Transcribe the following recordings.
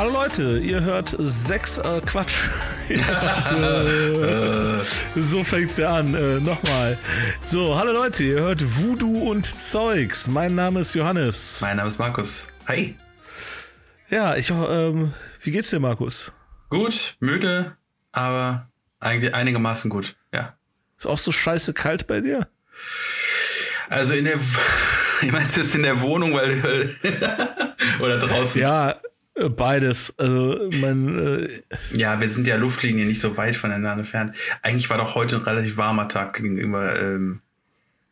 Hallo Leute, ihr hört sechs, äh, Quatsch. äh, so fängt's ja an. Äh, Nochmal. So, hallo Leute, ihr hört Voodoo und Zeugs. Mein Name ist Johannes. Mein Name ist Markus. Hi. Ja, ich, ähm, wie geht's dir, Markus? Gut, müde, aber eigentlich einigermaßen gut. Ist auch so scheiße kalt bei dir? Also in der, ich meinst jetzt in der Wohnung, weil, oder draußen? Ja, äh, beides. Also mein, äh ja, wir sind ja Luftlinien nicht so weit voneinander entfernt. Eigentlich war doch heute ein relativ warmer Tag gegenüber ähm,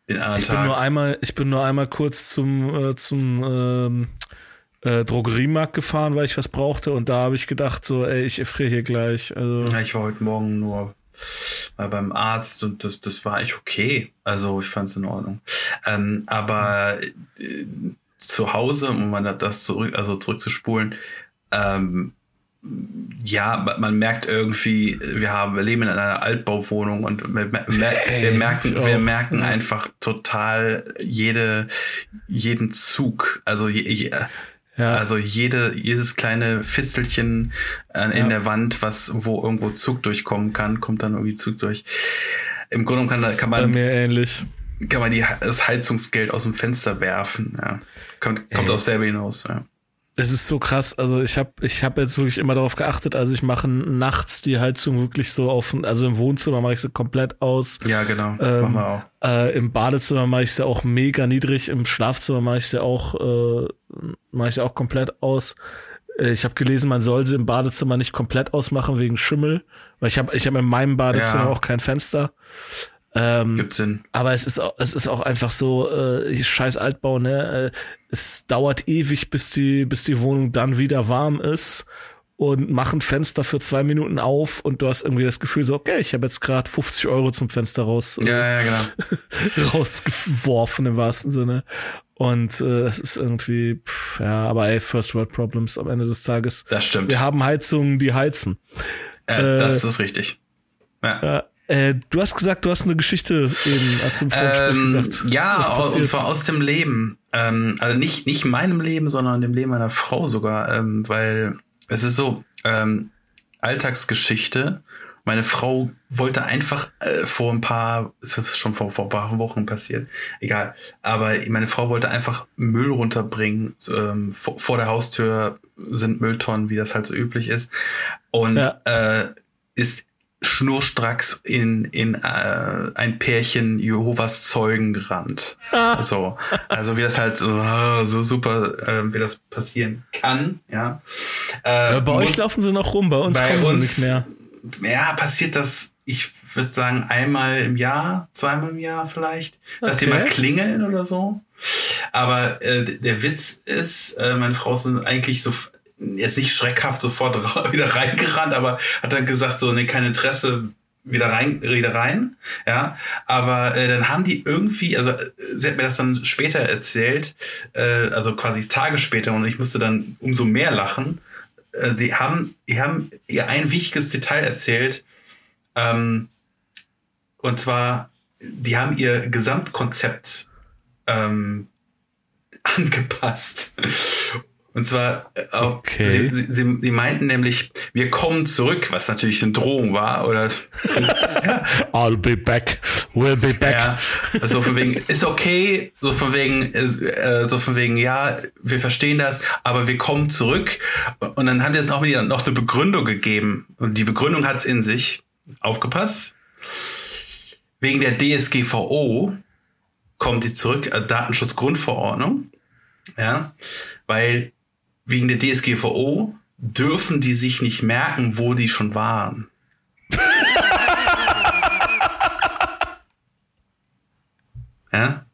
den anderen ich Tagen. Bin nur einmal, ich bin nur einmal kurz zum, äh, zum ähm, äh, Drogeriemarkt gefahren, weil ich was brauchte und da habe ich gedacht, so, ey, ich erfriere hier gleich. Also ja, ich war heute Morgen nur mal beim Arzt und das, das war echt okay. Also ich fand es in Ordnung. Ähm, aber äh, zu Hause, um man das zurück, also zurückzuspulen, ähm, ja, man merkt irgendwie, wir haben, wir leben in einer Altbauwohnung und wir, mer wir merken, wir merken einfach total jede, jeden Zug, also je, je, ja. Also jede, jedes kleine Fistelchen äh, in ja. der Wand, was, wo irgendwo Zug durchkommen kann, kommt dann irgendwie Zug durch. Im Grunde kann, kann man, bei mir ähnlich. kann man die, das Heizungsgeld aus dem Fenster werfen, ja. Kommt, kommt aufs selbe hinaus, ja. Es ist so krass. Also ich habe ich hab jetzt wirklich immer darauf geachtet. Also ich mache nachts die Heizung wirklich so auf, also im Wohnzimmer mache ich sie komplett aus. Ja, genau. Ähm, machen wir auch. Äh, Im Badezimmer mache ich sie auch mega niedrig. Im Schlafzimmer mache ich sie auch, äh, mache ich auch komplett aus. Äh, ich habe gelesen, man soll sie im Badezimmer nicht komplett ausmachen wegen Schimmel, weil ich habe ich habe in meinem Badezimmer ja. auch kein Fenster. Ähm, Gibt Sinn. Aber es ist auch, es ist auch einfach so, äh, scheiß Altbau, ne? Äh, es dauert ewig, bis die, bis die Wohnung dann wieder warm ist und machen Fenster für zwei Minuten auf und du hast irgendwie das Gefühl so, okay, ich habe jetzt gerade 50 Euro zum Fenster raus, äh, ja, ja, genau. rausgeworfen im wahrsten Sinne. Und äh, es ist irgendwie, pff, ja, aber ey, First World Problems am Ende des Tages. Das stimmt. Wir haben Heizungen, die heizen. Äh, äh, das ist richtig. Ja. Äh, du hast gesagt, du hast eine Geschichte eben, hast du im Vorgespräch ähm, gesagt. Ja, und zwar aus dem Leben. Ähm, also nicht, nicht meinem Leben, sondern dem Leben meiner Frau sogar, ähm, weil es ist so, ähm, Alltagsgeschichte. Meine Frau wollte einfach äh, vor ein paar, es ist schon vor, vor ein paar Wochen passiert, egal. Aber meine Frau wollte einfach Müll runterbringen. Ähm, vor, vor der Haustür sind Mülltonnen, wie das halt so üblich ist. Und ja. äh, ist schnurstracks in, in äh, ein Pärchen Jehovas Zeugen gerannt. so, also wie das halt so, so super, äh, wie das passieren kann, ja. Äh, ja bei muss, euch laufen sie noch rum, bei uns bei kommen uns, sie nicht mehr. Ja, passiert das, ich würde sagen, einmal im Jahr, zweimal im Jahr vielleicht, dass okay. die mal klingeln oder so. Aber äh, der Witz ist, äh, meine Frau ist eigentlich so jetzt nicht schreckhaft sofort wieder reingerannt, aber hat dann gesagt, so, nee, kein Interesse, wieder rein, wieder rein, ja. Aber äh, dann haben die irgendwie, also sie hat mir das dann später erzählt, äh, also quasi Tage später, und ich musste dann umso mehr lachen. Äh, sie haben, die haben ihr ein wichtiges Detail erzählt, ähm, und zwar, die haben ihr Gesamtkonzept ähm, angepasst. Und zwar, äh, okay. sie, sie, sie, sie meinten nämlich, wir kommen zurück, was natürlich eine Drohung war, oder? I'll be back, we'll be back. Ja, so von wegen, ist okay, so von wegen, äh, so von wegen, ja, wir verstehen das, aber wir kommen zurück. Und dann haben wir jetzt noch, noch eine Begründung gegeben. Und die Begründung hat's in sich. Aufgepasst. Wegen der DSGVO kommt die zurück, äh, Datenschutzgrundverordnung. Ja, weil wegen der DSGVO dürfen die sich nicht merken, wo die schon waren. ja?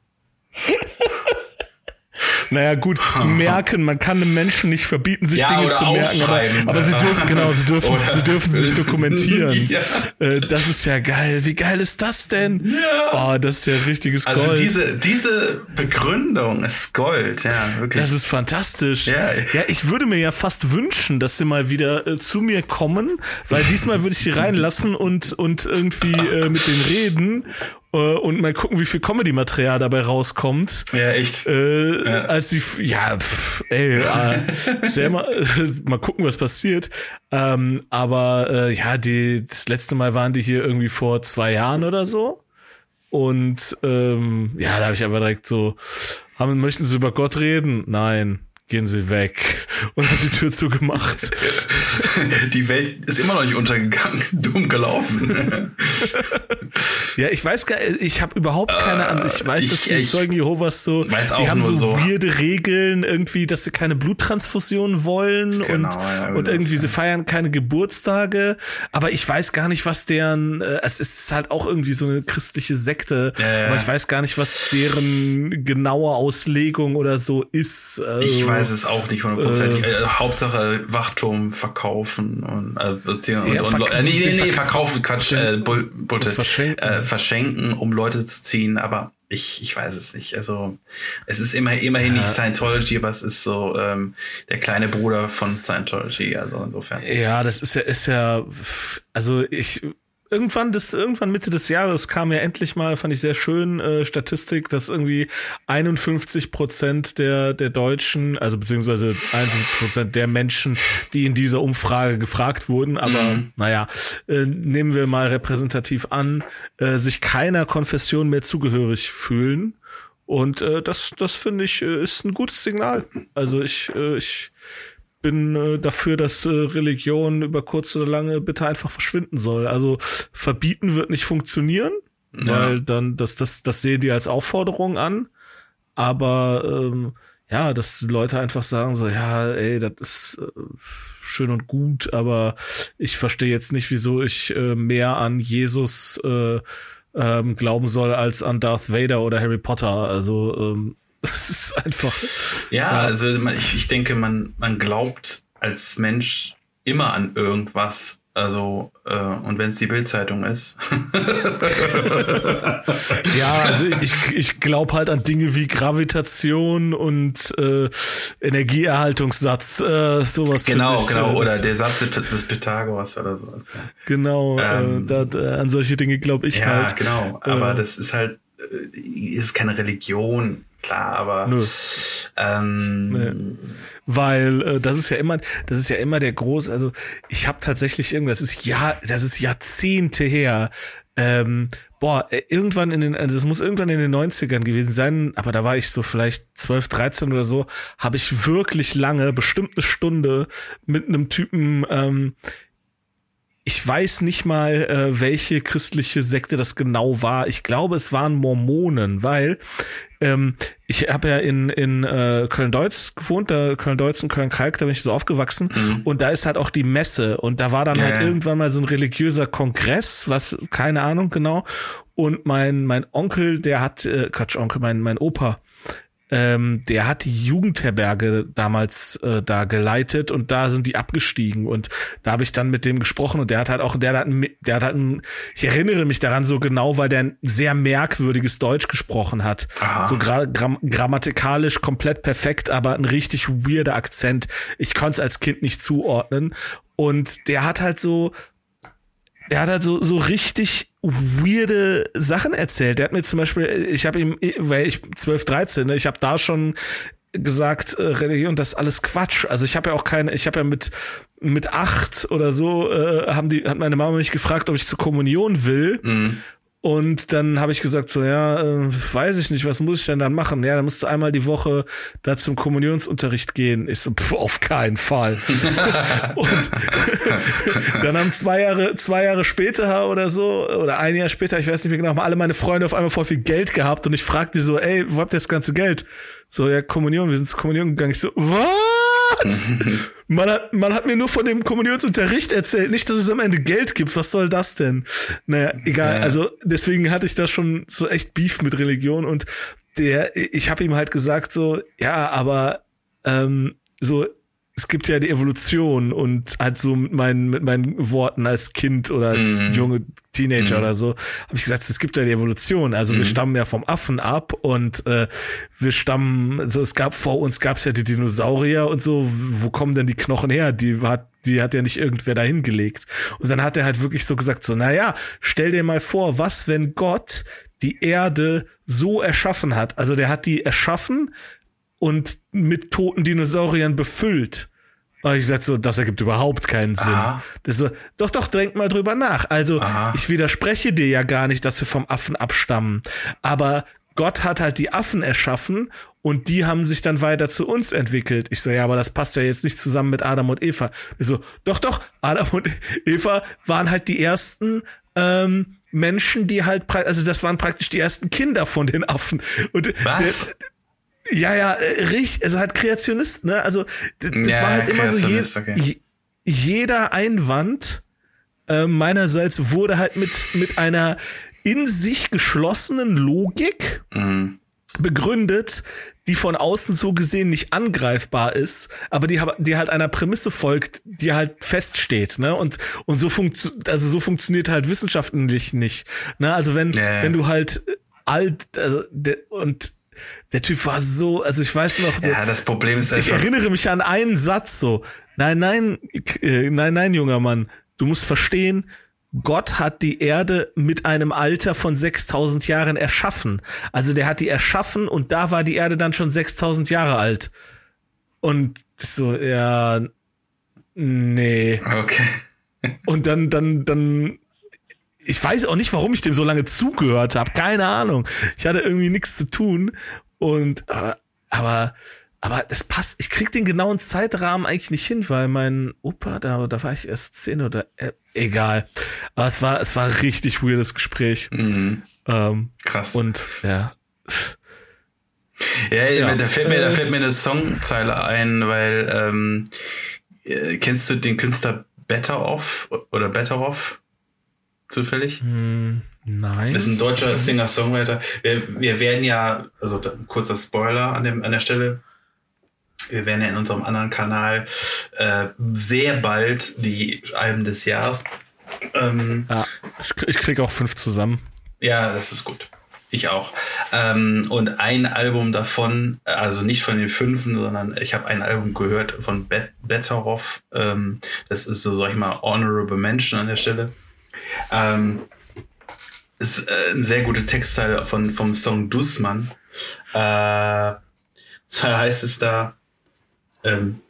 Naja, gut, merken, man kann einem Menschen nicht verbieten, sich ja, Dinge zu merken, aber, aber sie dürfen, genau, sie dürfen, sie dürfen sich dokumentieren. Ja. Äh, das ist ja geil. Wie geil ist das denn? Ja. Oh, das ist ja richtiges also Gold. Also diese, diese Begründung ist Gold, ja, wirklich. Das ist fantastisch. Ja, ja ich würde mir ja fast wünschen, dass sie mal wieder äh, zu mir kommen, weil diesmal würde ich sie reinlassen und, und irgendwie äh, mit denen reden und mal gucken, wie viel Comedy-Material dabei rauskommt. Ja, echt. Äh, ja. Als die, ja, pff, ey, äh, immer, äh, mal gucken, was passiert. Ähm, aber äh, ja, die, das letzte Mal waren die hier irgendwie vor zwei Jahren oder so. Und ähm, ja, da habe ich aber direkt so, haben, möchten Sie über Gott reden? Nein gehen Sie weg und hat die Tür zugemacht. Die Welt ist immer noch nicht untergegangen, dumm gelaufen. ja, ich weiß gar ich habe überhaupt keine Ahnung. Ich weiß, dass die Zeugen Jehovas so, die haben so, so weirde Regeln irgendwie, dass sie keine Bluttransfusion wollen genau, und, ja, und irgendwie sie feiern keine Geburtstage, aber ich weiß gar nicht, was deren, äh, es ist halt auch irgendwie so eine christliche Sekte, ja, aber ich weiß gar nicht, was deren genaue Auslegung oder so ist. Also, weiß es auch nicht hundertprozentig. Äh, äh, Hauptsache Wachturm verkaufen und, äh, ja, und, und äh, nee, nee, nee, verkaufen, Quatsch, äh, Bull, Bulte, verschenken. Äh, verschenken, um Leute zu ziehen, aber ich, ich weiß es nicht. Also es ist immer immerhin ja. nicht Scientology, aber es ist so ähm, der kleine Bruder von Scientology. Also insofern. Ja, das ist ja ist ja also ich irgendwann das irgendwann Mitte des Jahres kam ja endlich mal, fand ich sehr schön äh, Statistik, dass irgendwie 51 Prozent der der Deutschen, also beziehungsweise 51 Prozent der Menschen, die in dieser Umfrage gefragt wurden, aber mhm. naja, äh, nehmen wir mal repräsentativ an, äh, sich keiner Konfession mehr zugehörig fühlen. Und äh, das, das finde ich, äh, ist ein gutes Signal. Also ich, äh, ich bin äh, dafür, dass äh, Religion über kurz oder lange bitte einfach verschwinden soll. Also verbieten wird nicht funktionieren, ja. weil dann das das das sehen die als Aufforderung an. Aber ähm, ja, dass Leute einfach sagen so, ja, ey, das ist äh, schön und gut, aber ich verstehe jetzt nicht, wieso ich äh, mehr an Jesus äh, ähm, glauben soll als an Darth Vader oder Harry Potter. Also ähm, das ist einfach. Ja, ja. also ich, ich denke, man, man glaubt als Mensch immer an irgendwas. Also, äh, und wenn es die Bildzeitung ist. ja, also ich, ich glaube halt an Dinge wie Gravitation und äh, Energieerhaltungssatz, äh, sowas. Genau, ich, genau, äh, oder der Satz des Pythagoras oder sowas. Genau, äh, ähm, äh, da, an solche Dinge glaube ich ja, halt. Ja, genau, aber äh, das ist halt, ist keine Religion klar, aber Nö. Ähm, nee. weil äh, das ist ja immer, das ist ja immer der große. Also ich habe tatsächlich irgendwas, das ist ja, das ist Jahrzehnte her. Ähm, boah, äh, irgendwann in den, also das muss irgendwann in den 90ern gewesen sein, aber da war ich so vielleicht 12, 13 oder so, habe ich wirklich lange, bestimmt eine Stunde mit einem Typen ähm, ich weiß nicht mal, äh, welche christliche Sekte das genau war. Ich glaube, es waren Mormonen, weil ähm, ich habe ja in, in äh, Köln-Deutz gewohnt, da Köln-Deutz und Köln-Kalk, da bin ich so aufgewachsen. Mhm. Und da ist halt auch die Messe. Und da war dann ja, halt irgendwann mal so ein religiöser Kongress, was, keine Ahnung genau. Und mein, mein Onkel, der hat, äh, Quatsch, Onkel, mein, mein Opa, ähm, der hat die Jugendherberge damals äh, da geleitet und da sind die abgestiegen und da habe ich dann mit dem gesprochen und der hat halt auch, der hat, ein, der hat halt ein, ich erinnere mich daran so genau, weil der ein sehr merkwürdiges Deutsch gesprochen hat. Aha. So gra gram grammatikalisch komplett perfekt, aber ein richtig weirder Akzent. Ich konnte es als Kind nicht zuordnen und der hat halt so der hat halt so, so richtig weirde Sachen erzählt. Der hat mir zum Beispiel, ich habe ihm, weil ich 12, 13, ne, ich habe da schon gesagt, äh, Religion, das ist alles Quatsch. Also ich habe ja auch keine, ich habe ja mit mit acht oder so äh, haben die hat meine Mama mich gefragt, ob ich zur Kommunion will. Mhm. Und dann habe ich gesagt, so, ja, äh, weiß ich nicht, was muss ich denn dann machen? Ja, dann musst du einmal die Woche da zum Kommunionsunterricht gehen. Ich so, pf, auf keinen Fall. und dann haben zwei Jahre, zwei Jahre später oder so, oder ein Jahr später, ich weiß nicht mehr genau, haben alle meine Freunde auf einmal voll viel Geld gehabt und ich fragte die so, ey, wo habt ihr das ganze Geld? So, ja, Kommunion, wir sind zur Kommunion gegangen. Ich so, was? man, hat, man hat mir nur von dem Kommunionsunterricht erzählt, nicht, dass es am Ende Geld gibt. Was soll das denn? Naja, egal. Ja. Also deswegen hatte ich da schon so echt Beef mit Religion und der, ich habe ihm halt gesagt so, ja, aber ähm, so es gibt ja die Evolution und halt so mit meinen, mit meinen Worten als Kind oder als mm. junge Teenager mm. oder so, habe ich gesagt, es gibt ja die Evolution. Also mm. wir mhm. stammen ja vom Affen ab und äh, wir stammen, also es gab vor uns gab es ja die Dinosaurier und so, wo kommen denn die Knochen her? Die hat, die hat ja nicht irgendwer dahin gelegt. Und dann hat er halt wirklich so gesagt, so, naja, stell dir mal vor, was, wenn Gott die Erde so erschaffen hat? Also der hat die erschaffen, und mit toten Dinosauriern befüllt. Und ich sag so, das ergibt überhaupt keinen Sinn. Das so, doch, doch, denk mal drüber nach. Also, Aha. ich widerspreche dir ja gar nicht, dass wir vom Affen abstammen. Aber Gott hat halt die Affen erschaffen und die haben sich dann weiter zu uns entwickelt. Ich so, ja, aber das passt ja jetzt nicht zusammen mit Adam und Eva. Ich so, doch, doch, Adam und Eva waren halt die ersten ähm, Menschen, die halt, also das waren praktisch die ersten Kinder von den Affen. Und Was? Der, ja, ja, äh, richtig, also halt Kreationist, ne? Also das ja, war halt immer so, je, okay. jeder Einwand äh, meinerseits wurde halt mit, mit einer in sich geschlossenen Logik mhm. begründet, die von außen so gesehen nicht angreifbar ist, aber die, die halt einer Prämisse folgt, die halt feststeht, ne? Und, und so funktio also so funktioniert halt wissenschaftlich nicht. Ne? Also wenn, ja. wenn du halt alt, also de, und der Typ war so, also ich weiß noch. Ja, das Problem ist einfach. Ich erinnere mich an einen Satz so. Nein, nein, äh, nein, nein, junger Mann. Du musst verstehen, Gott hat die Erde mit einem Alter von 6000 Jahren erschaffen. Also der hat die erschaffen und da war die Erde dann schon 6000 Jahre alt. Und so, ja, nee. Okay. Und dann, dann, dann, ich weiß auch nicht, warum ich dem so lange zugehört habe. Keine Ahnung. Ich hatte irgendwie nichts zu tun und aber, aber, aber es passt, ich krieg den genauen Zeitrahmen eigentlich nicht hin, weil mein Opa, da, da war ich erst zehn oder äh, egal. Aber es war, es war richtig weirdes Gespräch. Mhm. Ähm, Krass. Und ja. Ja, ja, da fällt mir, da fällt mir eine Songzeile ein, weil ähm, äh, kennst du den Künstler Better Off oder Better Off? Zufällig? Hm, Nein. Das ist ein deutscher Singer-Songwriter. Wir, wir werden ja, also kurzer Spoiler an, dem, an der Stelle, wir werden ja in unserem anderen Kanal äh, sehr bald die Alben des Jahres. Ähm, ja, ich, ich krieg auch fünf zusammen. Ja, das ist gut. Ich auch. Ähm, und ein Album davon, also nicht von den fünfen, sondern ich habe ein Album gehört von Bet Betteroff. Ähm, das ist so, sag ich mal, Honorable Mention an der Stelle. Ähm, ist äh, eine sehr gute Textzeile von, vom Song Dussmann. Äh, so heißt es da, ähm,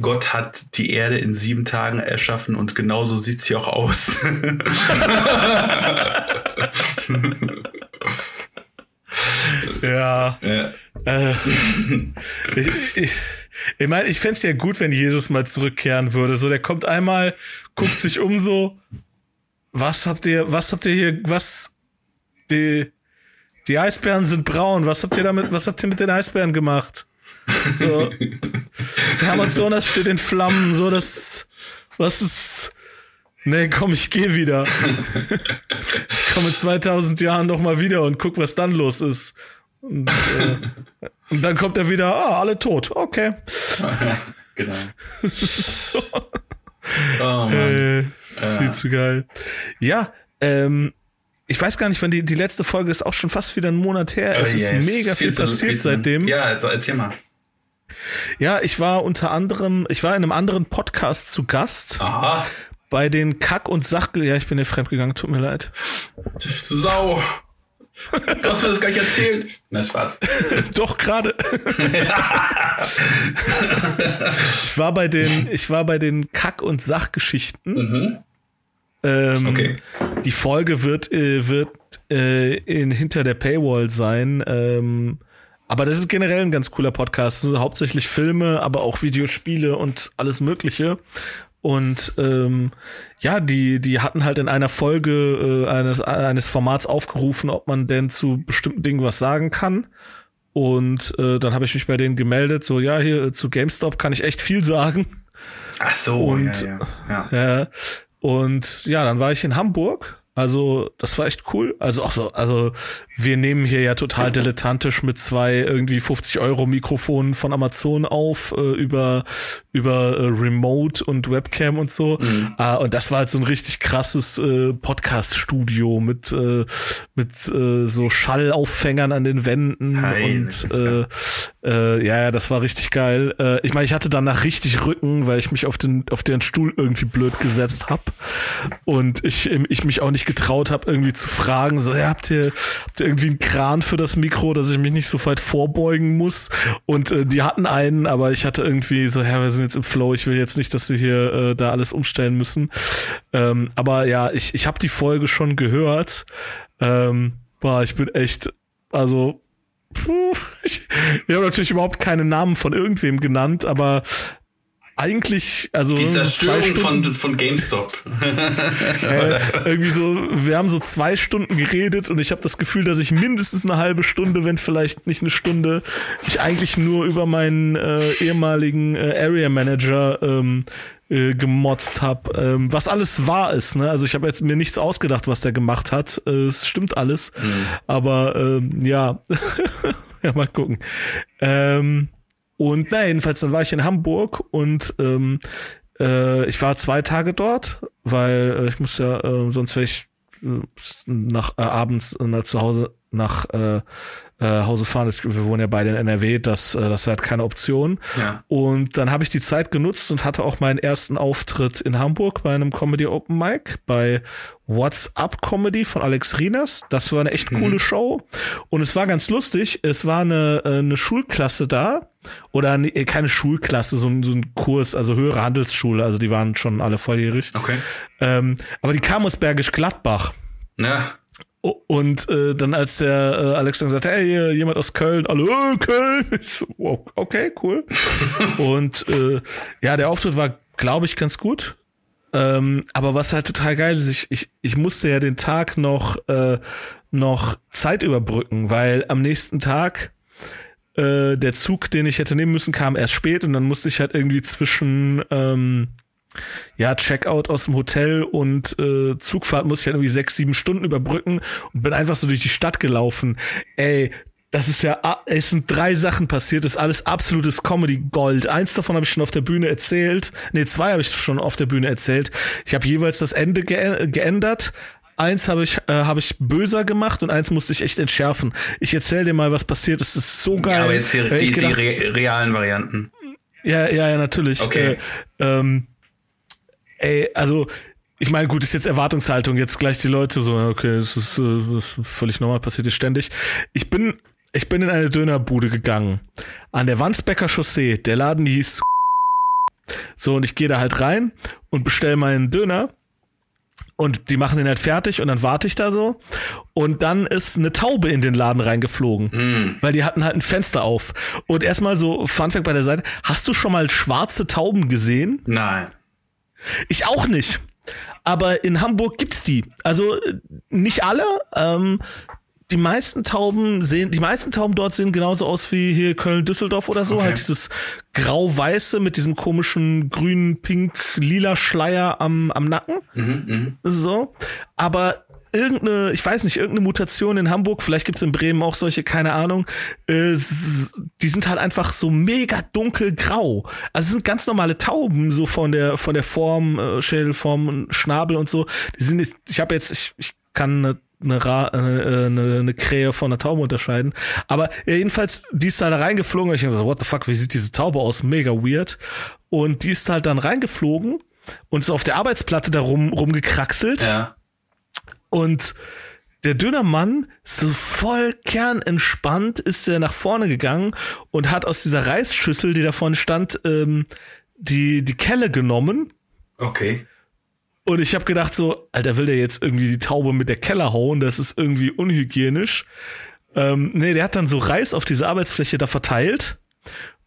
Gott hat die Erde in sieben Tagen erschaffen und genauso sieht sie auch aus. ja. ja. Äh, ich ich, ich meine, ich fände es ja gut, wenn Jesus mal zurückkehren würde. So, der kommt einmal, guckt sich um so, was habt ihr, was habt ihr hier, was, die, die Eisbären sind braun, was habt ihr damit, was habt ihr mit den Eisbären gemacht? So. Der Amazonas steht in Flammen, so das, was ist, nee, komm, ich geh wieder. ich komme in 2000 Jahren noch mal wieder und guck, was dann los ist. Und, äh, und dann kommt er wieder, ah, alle tot, okay. genau. so. Oh Mann. Äh, viel ja. zu geil. Ja, ähm, ich weiß gar nicht, wann die, die letzte Folge ist auch schon fast wieder einen Monat her. Oh, es yes. ist mega viel passiert seitdem. Ja, also erzähl mal. Ja, ich war unter anderem, ich war in einem anderen Podcast zu Gast. Aha. Bei den Kack- und Sach... Ja, ich bin hier fremdgegangen, tut mir leid. Sau. Du hast mir das gar nicht erzählt. Na, Spaß. Doch, gerade. ich war bei den, ich war bei den Kack- und Sachgeschichten. Mhm. Ähm, okay. Die Folge wird, äh, wird äh, in, hinter der Paywall sein. Ähm, aber das ist generell ein ganz cooler Podcast. Also hauptsächlich Filme, aber auch Videospiele und alles Mögliche. Und ähm, ja, die, die hatten halt in einer Folge äh, eines, eines Formats aufgerufen, ob man denn zu bestimmten Dingen was sagen kann. Und äh, dann habe ich mich bei denen gemeldet, so ja, hier äh, zu GameStop kann ich echt viel sagen. Ach so, und, ja, ja, ja. ja. Und ja, dann war ich in Hamburg Also, das war echt cool. Also auch so, also wir nehmen hier ja total dilettantisch mit zwei irgendwie 50 Euro Mikrofonen von Amazon auf, äh, über, über äh, Remote und Webcam und so. Mhm. Äh, und das war halt so ein richtig krasses äh, Podcast-Studio mit, äh, mit äh, so Schallauffängern an den Wänden Heil, und äh, äh, ja, ja, das war richtig geil. Äh, ich meine, ich hatte danach richtig Rücken, weil ich mich auf den, auf den Stuhl irgendwie blöd gesetzt hab und ich, ich mich auch nicht getraut habe, irgendwie zu fragen, so, ja, habt ihr, habt ihr irgendwie einen Kran für das Mikro, dass ich mich nicht so weit vorbeugen muss? Und äh, die hatten einen, aber ich hatte irgendwie so, ja, wir sind jetzt im Flow, ich will jetzt nicht, dass sie hier äh, da alles umstellen müssen. Ähm, aber ja, ich, ich habe die Folge schon gehört. Ähm, boah, ich bin echt, also Puh, ich, ich habe natürlich überhaupt keine Namen von irgendwem genannt, aber eigentlich, also. Die Zerstörung von, von GameStop. äh, irgendwie so, wir haben so zwei Stunden geredet und ich habe das Gefühl, dass ich mindestens eine halbe Stunde, wenn vielleicht nicht eine Stunde, ich eigentlich nur über meinen äh, ehemaligen äh, Area Manager ähm, äh, gemotzt habe, ähm, was alles wahr ist. Ne? Also ich habe jetzt mir nichts ausgedacht, was der gemacht hat. Äh, es stimmt alles. Mhm. Aber ähm, ja, ja, mal gucken. Ähm, und na, jedenfalls, dann war ich in Hamburg und ähm, äh, ich war zwei Tage dort, weil äh, ich muss ja, äh, sonst wäre ich äh, nach äh, abends äh, zu Hause nach äh, äh, Hause fahren. Wir wohnen ja beide in NRW, das, äh, das war halt keine Option. Ja. Und dann habe ich die Zeit genutzt und hatte auch meinen ersten Auftritt in Hamburg bei einem Comedy Open Mic bei What's Up Comedy von Alex Rinas. Das war eine echt mhm. coole Show. Und es war ganz lustig. Es war eine, äh, eine Schulklasse da. Oder ne, keine Schulklasse, so ein, so ein Kurs, also höhere Handelsschule. Also die waren schon alle volljährig. Okay. Ähm, aber die kamen aus Bergisch Gladbach. Ja. Und äh, dann als der äh, Alex dann sagte, hey, jemand aus Köln, hallo äh, Köln, ich so, okay, cool. und äh, ja, der Auftritt war, glaube ich, ganz gut. Ähm, aber was halt total geil ist, ich, ich, ich musste ja den Tag noch, äh, noch Zeit überbrücken, weil am nächsten Tag äh, der Zug, den ich hätte nehmen müssen, kam erst spät und dann musste ich halt irgendwie zwischen ähm, ja, Checkout aus dem Hotel und äh, Zugfahrt muss ich halt irgendwie sechs, sieben Stunden überbrücken und bin einfach so durch die Stadt gelaufen. Ey, das ist ja, es sind drei Sachen passiert, das ist alles absolutes Comedy-Gold. Eins davon habe ich schon auf der Bühne erzählt. Nee, zwei habe ich schon auf der Bühne erzählt. Ich habe jeweils das Ende ge geändert. Eins habe ich, äh, hab ich böser gemacht und eins musste ich echt entschärfen. Ich erzähle dir mal, was passiert ist. Das ist so geil. Ja, aber jetzt die, die, gedacht, die re realen Varianten. Ja, ja, ja, natürlich. Okay. Äh, ähm, ey, also ich meine, gut, ist jetzt Erwartungshaltung, jetzt gleich die Leute so, okay, das ist, äh, das ist völlig normal, passiert ist ständig. Ich bin, ich bin in eine Dönerbude gegangen. An der Wandsbecker Chaussee, der Laden hieß so, und ich gehe da halt rein und bestell meinen Döner. Und die machen den halt fertig und dann warte ich da so. Und dann ist eine Taube in den Laden reingeflogen. Mm. Weil die hatten halt ein Fenster auf. Und erstmal so, Funfact bei der Seite, hast du schon mal schwarze Tauben gesehen? Nein. Ich auch nicht. Aber in Hamburg gibt's die. Also nicht alle. Ähm, die meisten Tauben sehen, die meisten Tauben dort sehen genauso aus wie hier Köln, Düsseldorf oder so. Okay. Halt dieses grau-weiße mit diesem komischen grün, pink, lila Schleier am, am Nacken. Mhm, mh. So. Aber irgendeine, ich weiß nicht, irgendeine Mutation in Hamburg, vielleicht gibt's in Bremen auch solche, keine Ahnung, äh, die sind halt einfach so mega dunkelgrau. Also es sind ganz normale Tauben, so von der, von der Form, äh, Schädelform, Schnabel und so. Die sind, nicht, ich habe jetzt, ich, ich kann eine eine, Ra äh, eine, eine Krähe von einer Taube unterscheiden. Aber jedenfalls, die ist da reingeflogen und ich habe so, what the fuck, wie sieht diese Taube aus? Mega weird. Und die ist halt dann reingeflogen und so auf der Arbeitsplatte da rum, rumgekraxelt. Ja. Und der Dönermann, so voll kernentspannt, ist er nach vorne gegangen und hat aus dieser Reisschüssel, die da vorne stand, ähm, die, die Kelle genommen. Okay. Und ich habe gedacht so, Alter, will der jetzt irgendwie die Taube mit der Kelle hauen? Das ist irgendwie unhygienisch. Ähm, nee, der hat dann so Reis auf diese Arbeitsfläche da verteilt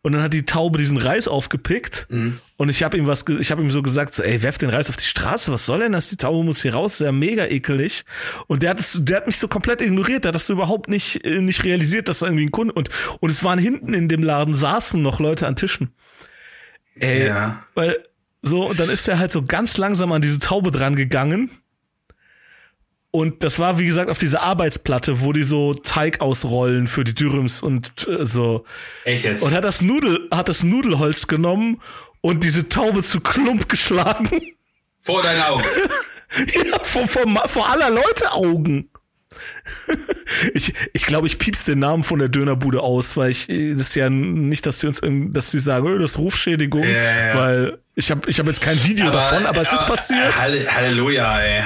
und dann hat die Taube diesen Reis aufgepickt mhm. und ich habe ihm was, ich habe ihm so gesagt, so, ey, werf den Reis auf die Straße, was soll denn das? Die Taube muss hier raus, ist ja mega ekelig. Und der hat es, der hat mich so komplett ignoriert, der hat das so überhaupt nicht, äh, nicht realisiert, dass da irgendwie ein Kunde und, und es waren hinten in dem Laden saßen noch Leute an Tischen. Ey, ja. weil, so, und dann ist er halt so ganz langsam an diese Taube dran gegangen Und das war, wie gesagt, auf dieser Arbeitsplatte, wo die so Teig ausrollen für die Dürüms und äh, so. Echt jetzt? Und hat das Nudel, hat das Nudelholz genommen und diese Taube zu Klump geschlagen. Vor deinen Augen. ja, vor, vor, vor aller Leute Augen. ich ich glaube, ich piepst den Namen von der Dönerbude aus, weil ich das ist ja nicht, dass sie uns, dass sie sagen, oh, das ist Rufschädigung, ja, ja. weil ich habe ich hab jetzt kein Video aber, davon, aber es ist passiert. Halleluja, ey.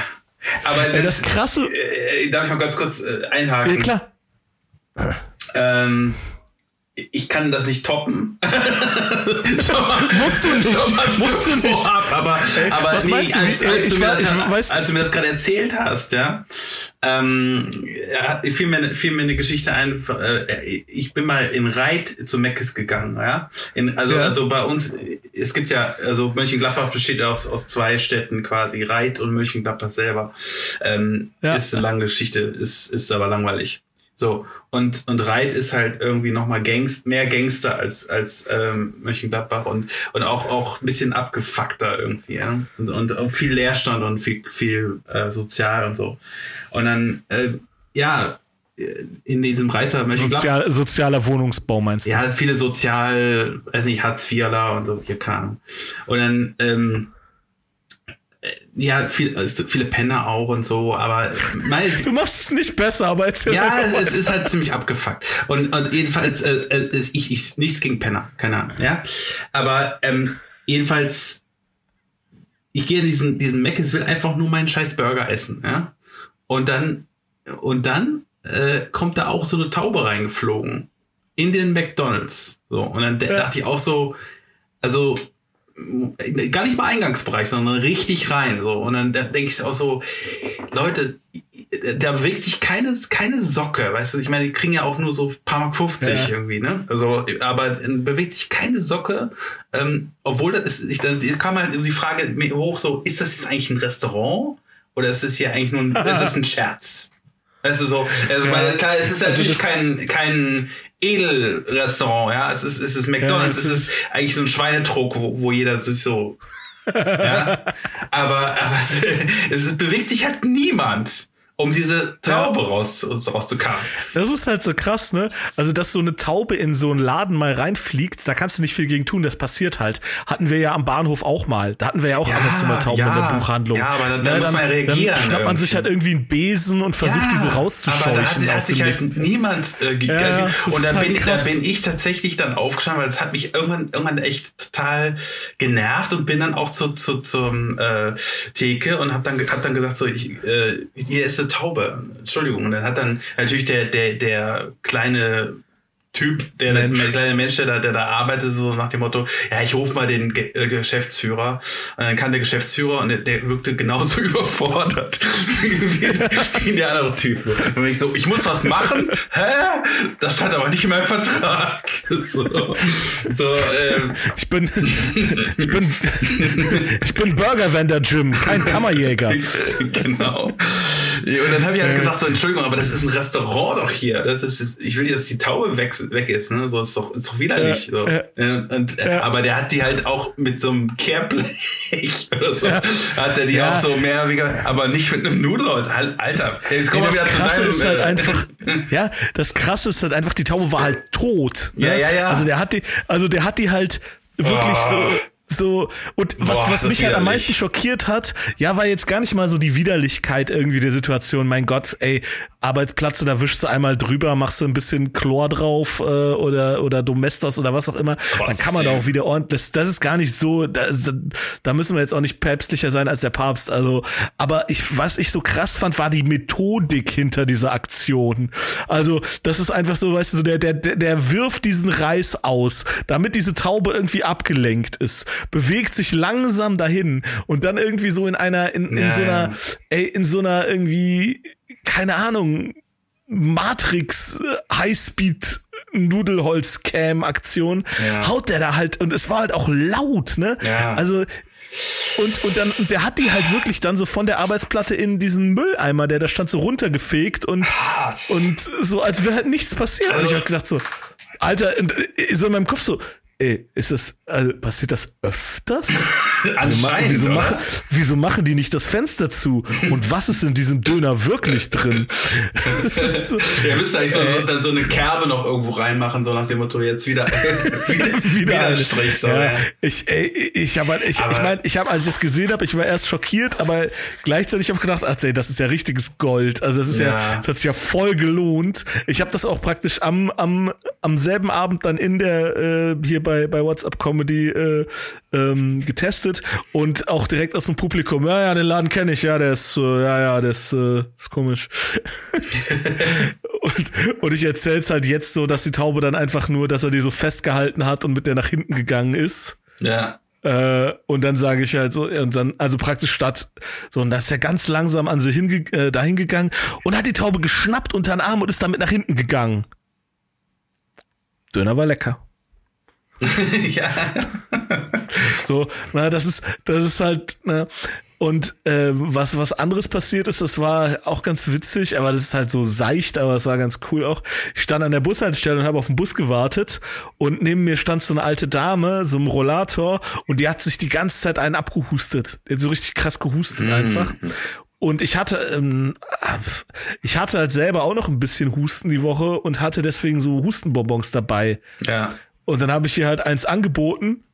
Aber das, das krasse. Äh, darf ich mal ganz kurz äh, einhaken? Ja, klar. Ähm, ich kann das nicht toppen. musst du nicht. musst du nicht. Vorab, aber, aber Was nee, meinst du? Als, als, ich, du mir ich, das, weiß, als du mir das gerade erzählt hast, ja, ähm, fiel, mir, fiel mir eine Geschichte ein. Äh, ich bin mal in Reit zu Meckes gegangen, ja. In, also, ja. also bei uns, es gibt ja, also Mönchengladbach besteht aus, aus zwei Städten quasi, Reit und Mönchengladbach selber. Ähm, ja. Ist eine lange Geschichte, ist, ist aber langweilig. So, und, und Reit ist halt irgendwie nochmal Gangst, mehr Gangster als, als ähm, Mönchengladbach und, und auch, auch ein bisschen abgefuckter irgendwie, ja. Und, und, und viel Leerstand und viel, viel äh, sozial und so. Und dann, äh, ja, in diesem Reiter Sozial, sozialer Wohnungsbau meinst du? Ja, viele sozial, weiß nicht, Hartz IVler und so, hier keine Ahnung. Und dann, ähm, ja, viel, viele Penner auch und so, aber mein, du machst es nicht besser, aber erzähl Ja, es, es, ist halt ziemlich abgefuckt. Und, und jedenfalls, äh, äh, ich, ich, nichts gegen Penner, keine Ahnung, ja. Aber ähm, jedenfalls, ich gehe in diesen, diesen Meckes, will einfach nur meinen scheiß Burger essen, ja. Und dann, und dann äh, kommt da auch so eine Taube reingeflogen. In den McDonalds. So, und dann ja. dachte ich auch so, also gar nicht mal Eingangsbereich, sondern richtig rein. So. Und dann, dann denke ich auch so, Leute, da bewegt sich keine, keine Socke, weißt du, ich meine, die kriegen ja auch nur so paar Mark 50 ja. irgendwie, ne? Also, aber bewegt sich keine Socke, ähm, obwohl das ist, ich, dann kam halt die Frage hoch, so, ist das jetzt eigentlich ein Restaurant? Oder ist das hier eigentlich nur ein, ist das ein Scherz? Weißt du so, also ja. weil, klar, es ist also natürlich kein, kein Edelrestaurant, ja. Es ist, es ist McDonalds, ja, es ist eigentlich so ein Schweinetruck, wo, wo jeder sich so. ja. Aber, aber es, es bewegt sich halt niemand um diese Taube ja. raus, rauszukarren. Das ist halt so krass, ne? Also, dass so eine Taube in so einen Laden mal reinfliegt, da kannst du nicht viel gegen tun, das passiert halt. Hatten wir ja am Bahnhof auch mal. Da hatten wir ja auch ja, ab und zu mal Tauben ja. in der Buchhandlung. Ja, aber dann, dann ne, muss man reagieren. Dann schnappt man sich halt irgendwie einen Besen und versucht, ja, die so rauszuscheuchen. Aber da hat, hat sich halt niemand äh, ja, Und dann, halt bin, dann bin ich tatsächlich dann aufgestanden, weil es hat mich irgendwann, irgendwann echt total genervt und bin dann auch zu, zu, zum äh, Theke und hab dann, hab dann gesagt, so, ich, äh, hier ist Taube. Entschuldigung. Und dann hat dann natürlich der, der, der kleine Typ, der, der kleine Mensch, der da, der da arbeitet, so nach dem Motto, ja, ich rufe mal den Ge äh, Geschäftsführer. Und dann kam der Geschäftsführer und der, der wirkte genauso überfordert wie, der andere Typ. Und ich so, ich muss was machen? Hä? Das stand aber nicht in meinem Vertrag. So, so ähm. Ich bin, ich bin, ich bin Burger-Vendor, Jim, kein Kammerjäger. genau. Und dann habe ich halt gesagt, so, Entschuldigung, aber das ist ein Restaurant doch hier. Das ist, ich will, dass die Taube weg weg ist, ne? So ist doch, ist doch widerlich. Ja, so. Ja, und, ja. Aber der hat die halt auch mit so einem Kehrblech oder so. Hat er die auch so mehr, wie, aber nicht mit einem Nudelholz. Alter, jetzt kommen wir wieder zu deinem, ist halt äh, einfach, ja, das krasse ist halt einfach, die Taube war halt tot. Ne? Ja, ja, ja. Also der hat die, also der hat die halt wirklich oh. so, so, und was, Boah, was mich halt am meisten schockiert hat, ja, war jetzt gar nicht mal so die Widerlichkeit irgendwie der Situation. Mein Gott, ey, Arbeitsplatz, da wischst du einmal drüber, machst du ein bisschen Chlor drauf äh, oder oder Domestos oder was auch immer, Gott, dann kann man da auch wieder ordentlich. Das ist gar nicht so, da, da müssen wir jetzt auch nicht päpstlicher sein als der Papst. Also, aber ich, was ich so krass fand, war die Methodik hinter dieser Aktion. Also, das ist einfach so, weißt du, so der der der wirft diesen Reis aus, damit diese Taube irgendwie abgelenkt ist, bewegt sich langsam dahin und dann irgendwie so in einer in, in ja, so einer ey in so einer irgendwie keine Ahnung, Matrix äh, Highspeed Nudelholz Cam Aktion ja. haut der da halt und es war halt auch laut, ne? Ja. Also und, und dann, und der hat die halt wirklich dann so von der Arbeitsplatte in diesen Mülleimer, der da stand, so runtergefegt und, und so, als wäre halt nichts passiert. Also, und ich hab gedacht so, Alter, so in meinem Kopf so, ey, ist das, also passiert das öfters? Anscheinend, wieso, machen, wieso machen die nicht das Fenster zu? Und was ist in diesem Döner wirklich drin? Das Ja, müsste eigentlich so, so, dann so eine Kerbe noch irgendwo reinmachen, so nach dem Motto, jetzt wieder, wieder, wieder, eine. ein Strich. So, ja, ja. Ich, ey, ich habe, ich, Aber- ich meine, ich habe, als ich es gesehen habe, ich war erst schockiert, aber gleichzeitig habe ich gedacht, ach, ey, das ist ja richtiges Gold. Also das ist ja, Ja. das hat sich ja voll gelohnt. Ich habe das auch praktisch am, am, am selben Abend dann in der äh, hier bei bei WhatsApp Comedy äh, ähm, getestet und auch direkt aus dem Publikum. Ja, ja, den Laden kenne ich. Ja, der ist, äh, ja, ja, der ist, äh, ist komisch. Und, und ich erzähl's halt jetzt so, dass die Taube dann einfach nur, dass er die so festgehalten hat und mit der nach hinten gegangen ist. ja. Äh, und dann sage ich halt so, und dann, also praktisch statt, so, und da ist er ganz langsam an sie hinge äh, dahin gegangen und hat die Taube geschnappt unter den Arm und ist damit nach hinten gegangen. Döner war lecker. ja. So, na, das ist, das ist halt, ne, und äh, was was anderes passiert ist, das war auch ganz witzig, aber das ist halt so seicht, aber es war ganz cool auch. Ich stand an der Bushaltestelle und habe auf den Bus gewartet und neben mir stand so eine alte Dame, so ein Rollator und die hat sich die ganze Zeit einen abgehustet. Die hat so richtig krass gehustet einfach. Und ich hatte, ähm, ich hatte halt selber auch noch ein bisschen Husten die Woche und hatte deswegen so Hustenbonbons dabei. Ja. Und dann habe ich ihr halt eins angeboten.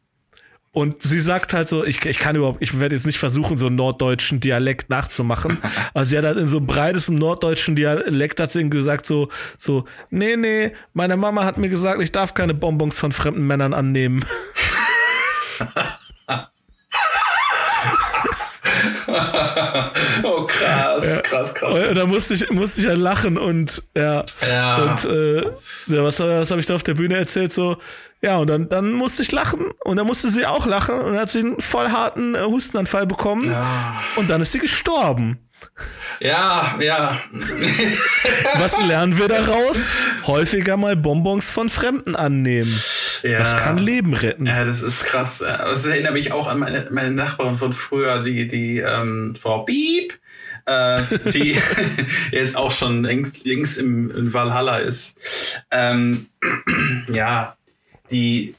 Und sie sagt halt so, ich, ich kann überhaupt, ich werde jetzt nicht versuchen, so einen norddeutschen Dialekt nachzumachen. Aber sie hat halt in so breitestem norddeutschen Dialekt hat sie ihm gesagt so, so, nee, nee, meine Mama hat mir gesagt, ich darf keine Bonbons von fremden Männern annehmen. Oh, krass, krass, krass. Und da musste ich, musste ich ja lachen und ja. Ja. Und äh, ja, was, was habe ich da auf der Bühne erzählt? So, ja, und dann, dann musste ich lachen und dann musste sie auch lachen und dann hat sie einen voll harten äh, Hustenanfall bekommen Ja. und dann ist sie gestorben. Ja, ja. Was lernen wir daraus? Häufiger mal Bonbons von Fremden annehmen. Ja. Das kann Leben retten. Ja, das ist krass. Das erinnert mich auch an meine, meine Nachbarin von früher, die, die ähm, Frau Piep, äh, die jetzt auch schon längst, längst im, in Valhalla ist. Ähm, ja, die,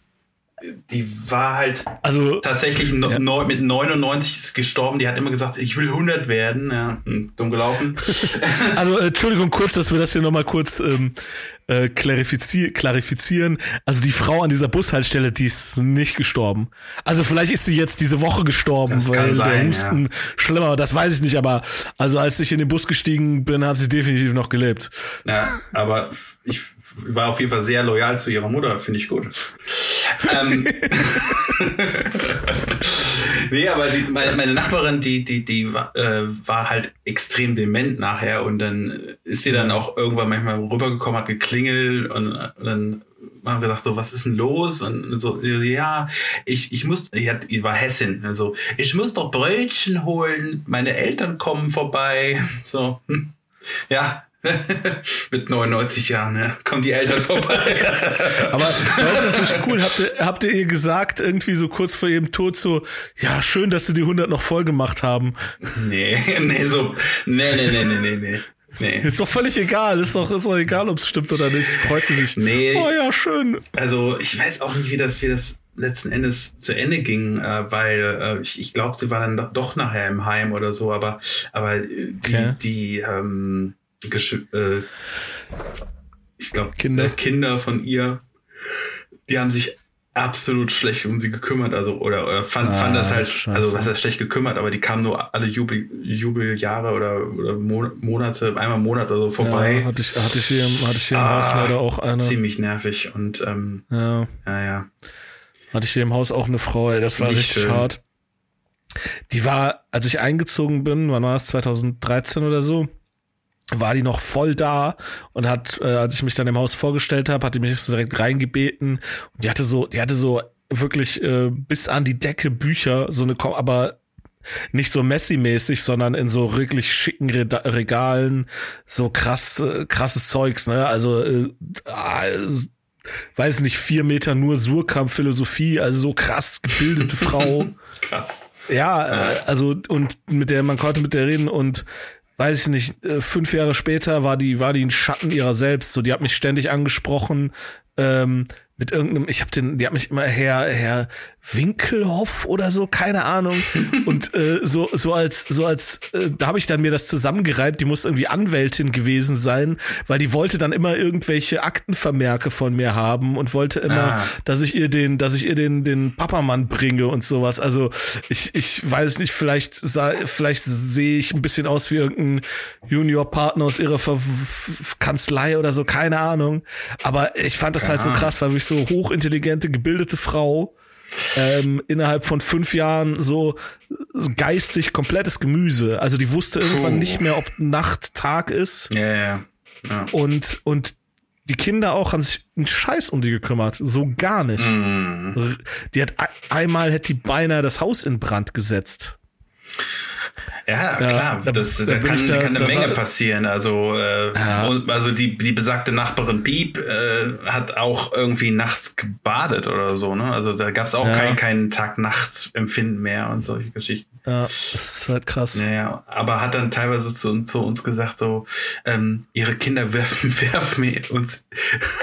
die war halt Also, tatsächlich no, Ja. neu, mit 99 ist gestorben. Die hat immer gesagt, ich will 100 werden. Ja, hm, dumm gelaufen. also äh, Entschuldigung kurz, dass wir das hier nochmal kurz ähm, äh, klarifizier klarifizieren. Also die Frau an dieser Bushaltestelle, die ist nicht gestorben. Also vielleicht ist sie jetzt diese Woche gestorben, Das weil sein, der Husten schlimmer war. Das weiß ich nicht, aber also als ich in den Bus gestiegen bin, hat sie definitiv noch gelebt. Ja, aber ich war auf jeden Fall sehr loyal zu ihrer Mutter, finde ich gut. ähm, nee, aber die, meine, meine Nachbarin, die, die, die war, äh, war halt extrem dement nachher und dann ist sie dann auch irgendwann manchmal rübergekommen, hat geklingelt und, und dann haben wir gedacht, so, was ist denn los? Und so, ja, ich, ich muss, die, hat, die war Hessin, also, ich muss doch Brötchen holen, meine Eltern kommen vorbei, so, hm. ja, mit 99 Jahren, ja, kommen die Eltern vorbei. Aber das ist natürlich cool. Habt ihr, habt ihr ihr gesagt, irgendwie so kurz vor ihrem Tod so, ja, schön, dass sie die 100 noch voll gemacht haben. nee, nee, so, nee, nee, nee, nee, nee, nee. Ist doch völlig egal. Ist doch, ist doch egal, ob es stimmt oder nicht. Freut sie sich. Nee. Oh ja, schön. Also ich weiß auch nicht, wie das, wie das letzten Endes zu Ende ging, äh, weil äh, ich, ich glaube, sie war dann do- doch nachher im Heim oder so, aber aber äh, die Okay. die ähm, Gesch- äh, ich glaube Kinder. Kinder. Kinder von ihr, die haben sich absolut schlecht um sie gekümmert, also oder, oder fand, Ah, fand das halt, scheiße. also was heißt schlecht gekümmert, aber die kamen nur alle Jubel, Jubeljahre oder, oder Mo- Monate, einmal im Monat oder so vorbei. Ja, hatte ich, hatte ich hier, im- hatte ich hier im Ah, Haus leider auch eine. Ziemlich nervig und ähm, Ja, ja, ja. hatte ich hier im Haus auch eine Frau, ey, das war Nicht richtig schön. hart. Die war, als ich eingezogen bin, wann war das, 2013 oder so, war die noch voll da und hat, äh, als ich mich dann im Haus vorgestellt habe, hat die mich so direkt reingebeten und die hatte so, die hatte so wirklich äh, bis an die Decke Bücher, so eine, aber nicht so Messi-mäßig, sondern in so wirklich schicken Reda- Regalen, so krass, äh, krasses Zeugs, ne? Also, äh, äh, weiß nicht, vier Meter nur Surkamp Philosophie, also so krass gebildete Frau. Krass. Ja, äh, also und mit der man konnte mit der reden und weiß ich nicht, äh, fünf Jahre später war die war die ein Schatten ihrer selbst. So, die hat mich ständig angesprochen, ähm, mit irgendeinem, ich habe den, die hat mich immer Herr Herr Winkelhoff oder so, keine Ahnung. Und äh, so so als so als äh, da habe ich dann mir das zusammengereibt. Die muss irgendwie Anwältin gewesen sein, weil die wollte dann immer irgendwelche Aktenvermerke von mir haben und wollte immer, ah. dass ich ihr den, dass ich ihr den den Papamann bringe und sowas. Also ich ich weiß nicht, vielleicht vielleicht sehe ich ein bisschen aus wie irgendein Juniorpartner aus ihrer Ver Kanzlei oder so, keine Ahnung. Aber ich fand das ja. halt so krass, weil ich so hochintelligente, gebildete Frau ähm, innerhalb von fünf Jahren so geistig komplettes Gemüse. Also die wusste irgendwann nicht mehr, ob Nacht Tag ist. Ja, ja. ja. Und, und die Kinder auch haben sich einen Scheiß um die gekümmert. So gar nicht. Mm. Die hat einmal hätte die beinahe das Haus in Brand gesetzt. Ja, klar, da, das, da, da kann, da, kann eine Menge passieren. Also, äh, ja. also die, die besagte Nachbarin Piep äh, hat auch irgendwie nachts gebadet oder so, ne? Also da gab es auch ja. kein, kein Tag-Nacht-Empfinden mehr und solche Geschichten. Ja, das ist halt krass. Ja, ja. aber hat dann teilweise zu, zu uns gesagt, so, ähm, ihre Kinder werfen, werfen uns,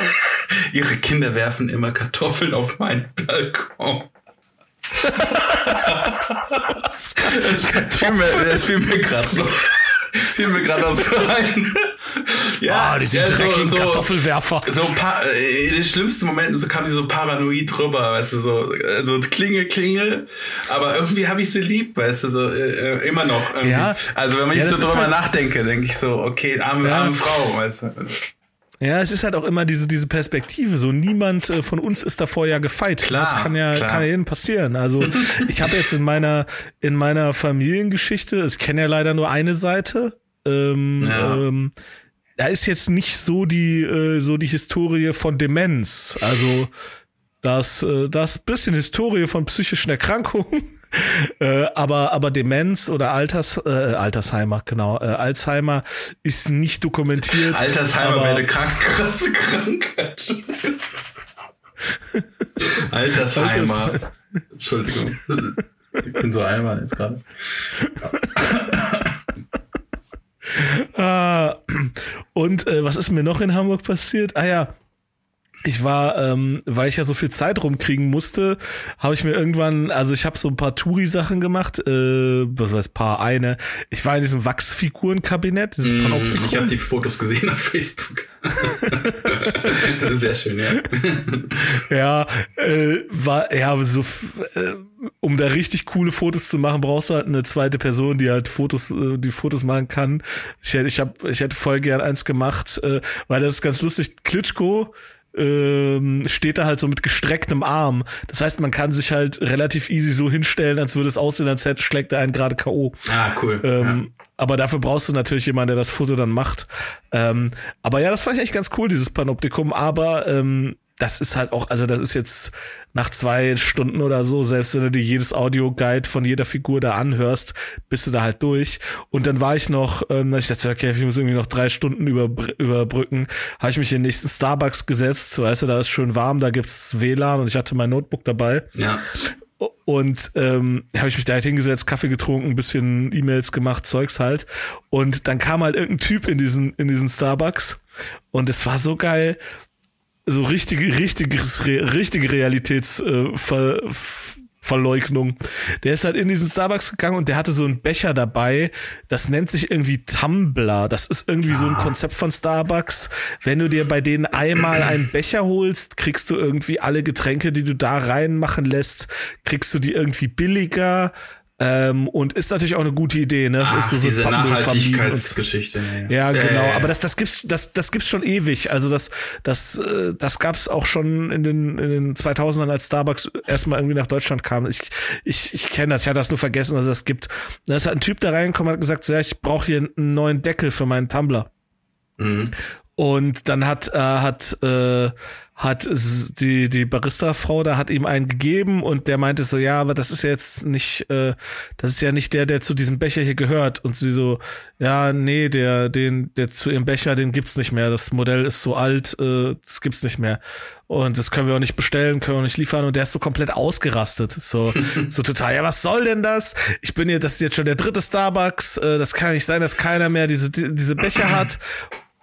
ihre Kinder werfen immer Kartoffeln auf meinen Balkon es, fiel mir, es fiel mir gerade noch. Fiel mir gerade so ein. Ja, oh, diese ja, dreckigen so, Kartoffelwerfer. So ein paar, äh, in den schlimmsten Momenten so kam die so paranoid drüber, weißt du, so, so Klingel, Klingel. Aber irgendwie habe ich sie lieb, weißt du, so äh, immer noch. Irgendwie. Ja. Also wenn man ja, so drüber halt nachdenke, denke ich so, okay, arme, ja. arme Frau, weißt du. Ja, es ist halt auch immer diese, diese Perspektive. So niemand äh, von uns ist davor ja gefeit. Klar, das kann ja, klar. kann ja jedem passieren. Also ich habe jetzt in meiner, in meiner Familiengeschichte, ich kenne ja leider nur eine Seite, ähm, ja. ähm, da ist jetzt nicht so die, äh, so die Historie von Demenz. Also das, äh, das bisschen Historie von psychischen Erkrankungen. Äh, aber, aber Demenz oder Alters, äh, Altersheimer, genau, äh, Alzheimer ist nicht dokumentiert. Altersheimer wäre eine krank, krasse Krankheit. Altersheimer. Entschuldigung. Ich bin so einmal jetzt gerade. ah, und äh, was ist mir noch in Hamburg passiert? Ah ja, ich war, ähm, weil ich ja so viel Zeit rumkriegen musste, habe ich mir irgendwann, also ich habe so ein paar Touri-Sachen gemacht, äh, was heißt paar, eine. Ich war in diesem Wachsfigurenkabinett, dieses mm, Panoptikum. Ich habe die Fotos gesehen auf Facebook. Sehr schön, ja. ja, äh, war, ja, so, äh, um da richtig coole Fotos zu machen, brauchst du halt eine zweite Person, die halt Fotos, äh, die Fotos machen kann. Ich, ich, hab, ich hätte voll gern eins gemacht, äh, weil das ist ganz lustig. Klitschko, ähm, steht da halt so mit gestrecktem Arm. Das heißt, man kann sich halt relativ easy so hinstellen, als würde es aussehen, als hätte schlägt er einen gerade K.O. Ah, cool. Ähm, ja. Aber dafür brauchst du natürlich jemanden, der das Foto dann macht. Ähm, aber ja, das fand ich echt ganz cool, dieses Panoptikum. Aber ähm, das ist halt auch, also das ist jetzt nach zwei Stunden oder so, selbst wenn du dir jedes Audio-Guide von jeder Figur da anhörst, bist du da halt durch. Und dann war ich noch, ähm, ich dachte, okay, ich muss irgendwie noch drei Stunden über, überbrücken, habe ich mich in den nächsten Starbucks gesetzt, so weißt du, da ist schön warm, da gibt's WLAN und ich hatte mein Notebook dabei. Ja. Und ähm, habe ich mich da halt hingesetzt, Kaffee getrunken, ein bisschen E-Mails gemacht, Zeugs halt. Und dann kam halt irgendein Typ in diesen, in diesen Starbucks. Und es war so geil, so richtige, richtiges, richtige Realitätsverleugnung. Der ist halt in diesen Starbucks gegangen und der hatte so einen Becher dabei. Das nennt sich irgendwie Tumblr. Das ist irgendwie so ein ah. Konzept von Starbucks. Wenn du dir bei denen einmal einen Becher holst, kriegst du irgendwie alle Getränke, die du da reinmachen lässt, kriegst du die irgendwie billiger ähm, und ist natürlich auch eine gute Idee, ne? Ach, so diese Nachhaltigkeitsgeschichte. Ne? Ja, genau. Äh. Aber das, das gibt's, das, das gibt's schon ewig. Also das, das, äh, das gab's auch schon in den, in den 2000ern, als Starbucks erstmal irgendwie nach Deutschland kam. Ich, ich, ich kenne das. Ich hatte das nur vergessen, dass es das gibt. Da ist halt ein Typ da reingekommen und hat gesagt, so, ja, ich brauche hier einen neuen Deckel für meinen Tumblr. Mhm. Und dann hat, äh, hat, äh, hat die, die Barista-Frau da hat ihm einen gegeben und der meinte so, ja, aber das ist jetzt nicht, äh, das ist ja nicht der, der zu diesem Becher hier gehört. Und sie so, ja, nee, der, den, der zu ihrem Becher, den gibt's nicht mehr. Das Modell ist so alt, äh, das gibt's nicht mehr. Und das können wir auch nicht bestellen, können wir auch nicht liefern. Und der ist so komplett ausgerastet. So, so total, ja, was soll denn das? Ich bin hier, das ist jetzt schon der dritte Starbucks. Äh, das kann nicht sein, dass keiner mehr diese, diese Becher hat.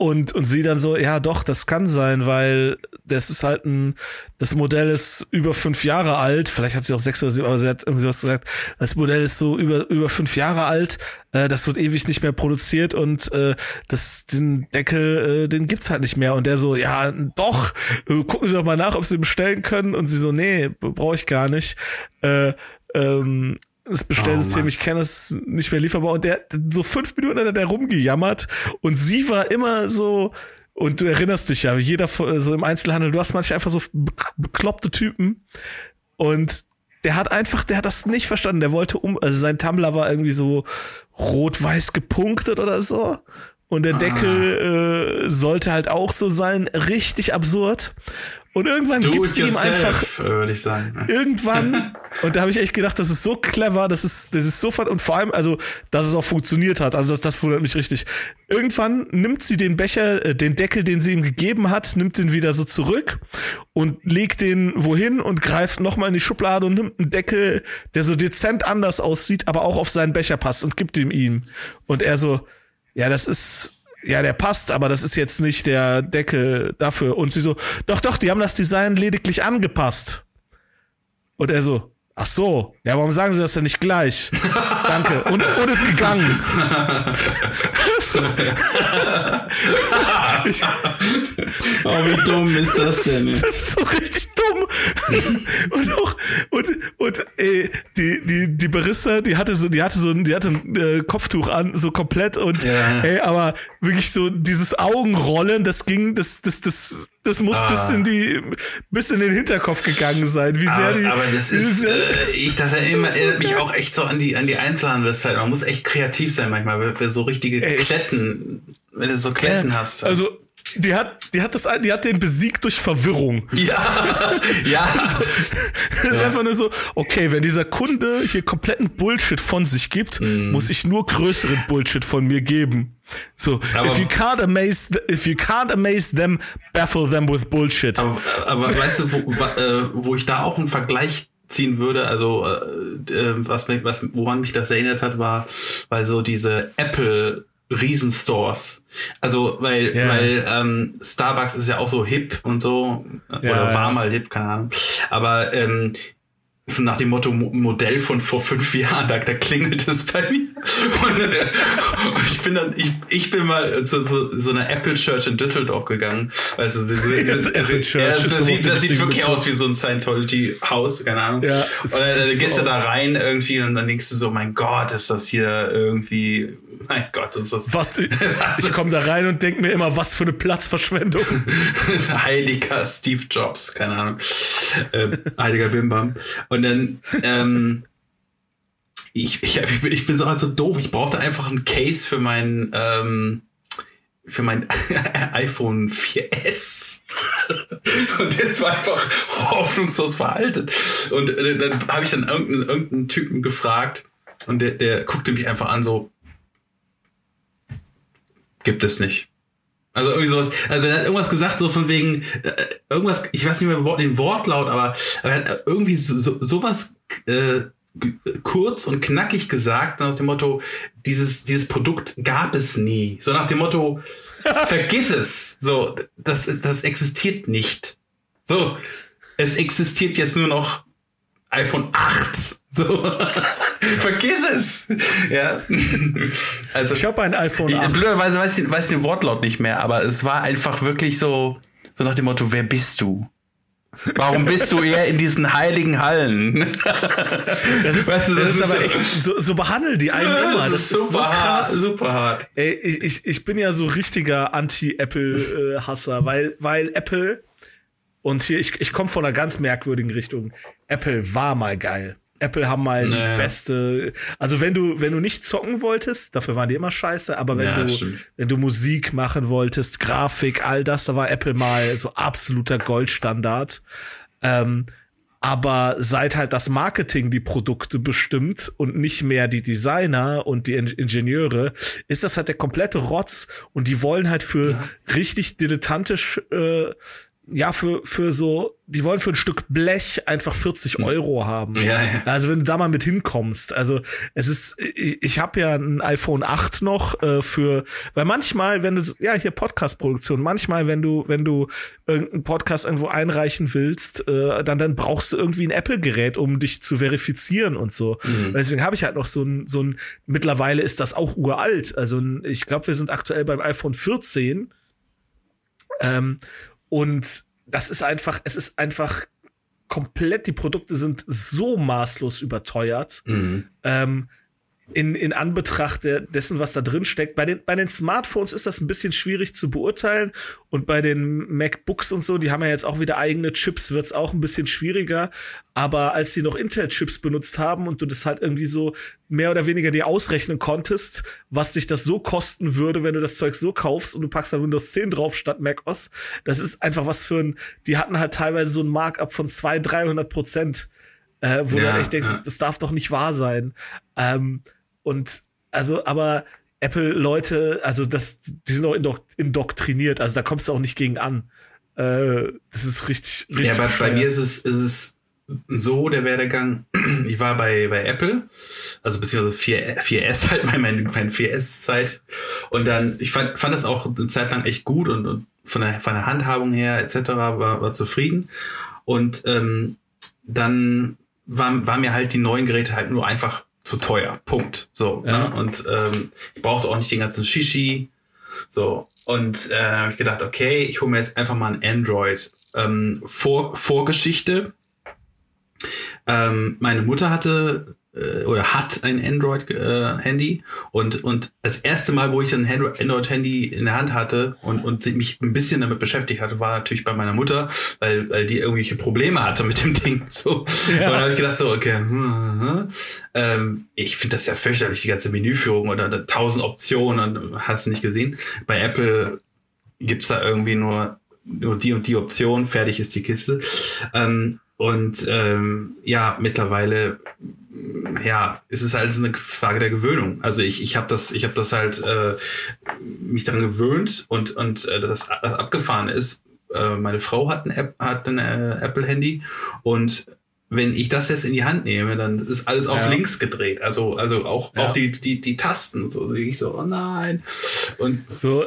Und, und sie dann so, ja doch, das kann sein, weil das ist halt ein, das Modell ist über fünf Jahre alt, vielleicht hat sie auch sechs oder sieben, aber sie hat irgendwie sowas gesagt, das Modell ist so über, über fünf Jahre alt, äh, das wird ewig nicht mehr produziert und äh, das, den Deckel, äh, den gibt's halt nicht mehr. Und der so, ja, doch, äh, gucken Sie doch mal nach, ob Sie bestellen können. Und sie so, nee, brauche ich gar nicht. Äh, ähm, das Bestellsystem, oh, ich kenne es nicht mehr lieferbar. Und der, so fünf Minuten hat er rumgejammert und sie war immer so, und du erinnerst dich ja, wie jeder so im Einzelhandel, du hast manchmal einfach so bekloppte Typen und der hat einfach, der hat das nicht verstanden. Der wollte um, also sein Tumblr war irgendwie so rot-weiß gepunktet oder so. Und der Deckel ah. äh, sollte halt auch so sein, richtig absurd. Und irgendwann Do gibt's ihm einfach, würde ich sagen. Irgendwann, und da habe ich echt gedacht, das ist so clever, das ist, das ist so und vor allem, also, dass es auch funktioniert hat, also das, das wundert mich richtig. Irgendwann nimmt sie den Becher, äh, den Deckel, den sie ihm gegeben hat, nimmt den wieder so zurück und legt den wohin und greift nochmal in die Schublade und nimmt einen Deckel, der so dezent anders aussieht, aber auch auf seinen Becher passt und gibt ihm ihn. Und er so, ja, das ist, ja, der passt, aber das ist jetzt nicht der Deckel dafür. Und sie so, doch, doch, die haben das Design lediglich angepasst. Und er so, ach so, ja, warum sagen sie das denn nicht gleich? Danke. Und, und ist gegangen. so. Oh, wie dumm ist das denn? Das ist so richtig dumm. und auch, und, und ey, die, die, die Barista, die hatte so, die hatte so, die hatte ein äh, Kopftuch an, so komplett und ja. ey, aber wirklich so dieses Augenrollen, das ging, das, das, das, das muss ah. bis in die, bis in den Hinterkopf gegangen sein. Wie sehr aber, die. Aber das ist, äh, ich, das erinnert, erinnert mich auch echt so an die, an die Einzelhandelszeit. Man muss echt kreativ sein manchmal, wenn du so richtige ey, Kletten, wenn du so Kletten äh, hast. Also, die hat, die hat das, die hat den besiegt durch Verwirrung. Ja, ja. Das ist ja. einfach nur so, okay, wenn dieser Kunde hier kompletten Bullshit von sich gibt, mm. muss ich nur größeren Bullshit von mir geben. So, aber, if you can't amaze, if you can't amaze them, baffle them with Bullshit. Aber, aber weißt du, wo, äh, wo ich da auch einen Vergleich ziehen würde, also äh, äh was, was woran mich das erinnert hat, war, weil so diese Apple Riesenstores. Also, weil, yeah. weil ähm, Starbucks ist ja auch so hip und so, oder ja, war mal hip, keine Ahnung. Aber ähm, nach dem Motto Modell von vor fünf Jahren, da, da klingelt es bei mir. Und, und, ich bin dann, ich, ich bin mal zu so, so einer Apple Church in Düsseldorf gegangen. Weißt du, diese, diese Apple Church. Ja, das, das sieht, das sieht wirklich aus wie so ein Scientology-Haus, keine Ahnung. Ja, und dann, dann gehst so du da rein irgendwie und dann denkst du so, mein Gott, ist das hier irgendwie mein Gott, ist das. Warte, ich komme da rein und denke mir immer, was für eine Platzverschwendung. Heiliger Steve Jobs, keine Ahnung. Äh, heiliger Bimbam. Und dann, ähm, ich, ich, ich bin so also doof. Ich brauchte einfach ein Case für mein, ähm, für mein iPhone 4S. Und das war einfach hoffnungslos veraltet. Und äh, dann habe ich dann irgendeinen, irgendeinen Typen gefragt und der, der guckte mich einfach an so, gibt es nicht. Also irgendwie sowas, also er hat irgendwas gesagt, so von wegen, äh, irgendwas, ich weiß nicht mehr den Wortlaut, aber, aber er hat irgendwie so, so, sowas äh, kurz und knackig gesagt, nach dem Motto, dieses, dieses Produkt gab es nie. So nach dem Motto, vergiss es. So, das, das existiert nicht. So, es existiert jetzt nur noch iPhone 8. So, vergiss es. Ja. Also, ich habe ein iPhone 8. Blöderweise weiß ich, weiß ich den Wortlaut nicht mehr, aber es war einfach wirklich so, so nach dem Motto, wer bist du? Warum bist du eher in diesen heiligen Hallen? Das ist, weißt du, das, das ist, ist aber echt, so, so behandeln die einen immer. Das, das ist, super ist so hart, super hart. Ey, ich, ich bin ja so richtiger Anti-Apple-Hasser, weil, weil Apple, und hier, ich, ich komme von einer ganz merkwürdigen Richtung. Apple war mal geil. Apple haben mal naja. die beste. Also wenn du wenn du nicht zocken wolltest, dafür waren die immer scheiße. Aber wenn ja, du stimmt. wenn du Musik machen wolltest, Grafik, all das, da war Apple mal so absoluter Goldstandard. Ähm, aber seit halt das Marketing die Produkte bestimmt und nicht mehr die Designer und die Ingenieure, ist das halt der komplette Rotz und die wollen halt für ja. richtig dilettantisch äh, ja, für, für so, die wollen für ein Stück Blech einfach 40 hm. Euro haben. Ja, ja. Also wenn du da mal mit hinkommst. Also es ist, ich, ich habe ja ein iPhone 8 noch äh, für, weil manchmal, wenn du, ja, hier Podcast-Produktion, manchmal, wenn du, wenn du irgendeinen Podcast irgendwo einreichen willst, äh, dann, dann brauchst du irgendwie ein Apple-Gerät, um dich zu verifizieren und so. Mhm. Deswegen habe ich halt noch so ein, so ein, mittlerweile ist das auch uralt. Also ich glaube, wir sind aktuell beim iPhone 14. Ähm, und das ist einfach, es ist einfach komplett, die Produkte sind so maßlos überteuert. Mhm. Ähm, in, in Anbetracht der, dessen, was da drin steckt. Bei den, bei den Smartphones ist das ein bisschen schwierig zu beurteilen und bei den MacBooks und so, die haben ja jetzt auch wieder eigene Chips, wird's auch ein bisschen schwieriger. Aber als die noch Intel-Chips benutzt haben und du das halt irgendwie so mehr oder weniger dir ausrechnen konntest, was dich das so kosten würde, wenn du das Zeug so kaufst und du packst da Windows 10 drauf statt Mac OS, das ist einfach was für ein, die hatten halt teilweise so ein Markup von 200, 300 Prozent. Äh, wo ja, du echt denkst, ja. das darf doch nicht wahr sein. Ähm, und also, aber Apple-Leute, also das, die sind auch indok indoktriniert, also da kommst du auch nicht gegen an. Äh, das ist richtig, richtig. Ja, aber bei mir ist es, ist es so der Werdegang. Ich war bei, bei Apple, also beziehungsweise 4, 4S halt, meine, meine 4S-Zeit. Und dann, ich fand, fand das auch eine Zeit lang echt gut und, und von der, von der Handhabung her etc. war, war zufrieden. Und ähm, dann war, war mir halt die neuen Geräte halt nur einfach zu teuer. Punkt. So. Ja. Ne? Und ähm, ich brauchte auch nicht den ganzen Shishi. So. Und äh, habe ich gedacht, okay, ich hole mir jetzt einfach mal ein Android. Ähm, Vor Vorgeschichte. Ähm, meine Mutter hatte äh, oder hat ein Android-Handy äh, und und das erste Mal, wo ich ein Android-Handy in der Hand hatte und und mich ein bisschen damit beschäftigt hatte, war natürlich bei meiner Mutter, weil weil die irgendwelche Probleme hatte mit dem Ding. So, ja. und dann habe ich gedacht so, okay, hm, hm, hm. Ähm, ich finde das ja fürchterlich, die ganze Menüführung oder tausend Optionen und hast du nicht gesehen. Bei Apple gibt's da irgendwie nur nur die und die Option, fertig ist die Kiste. Ähm, und ähm, ja, mittlerweile ja, es ist halt eine Frage der Gewöhnung. Also ich, ich habe das, ich habe das halt äh, mich daran gewöhnt und und äh, das, das abgefahren ist. Äh, meine Frau hat ein, App, hat ein äh, Apple Handy und wenn ich das jetzt in die Hand nehme, dann ist alles auf ja. links gedreht. Also also auch ja. auch die die die Tasten so sehe ich so oh nein und so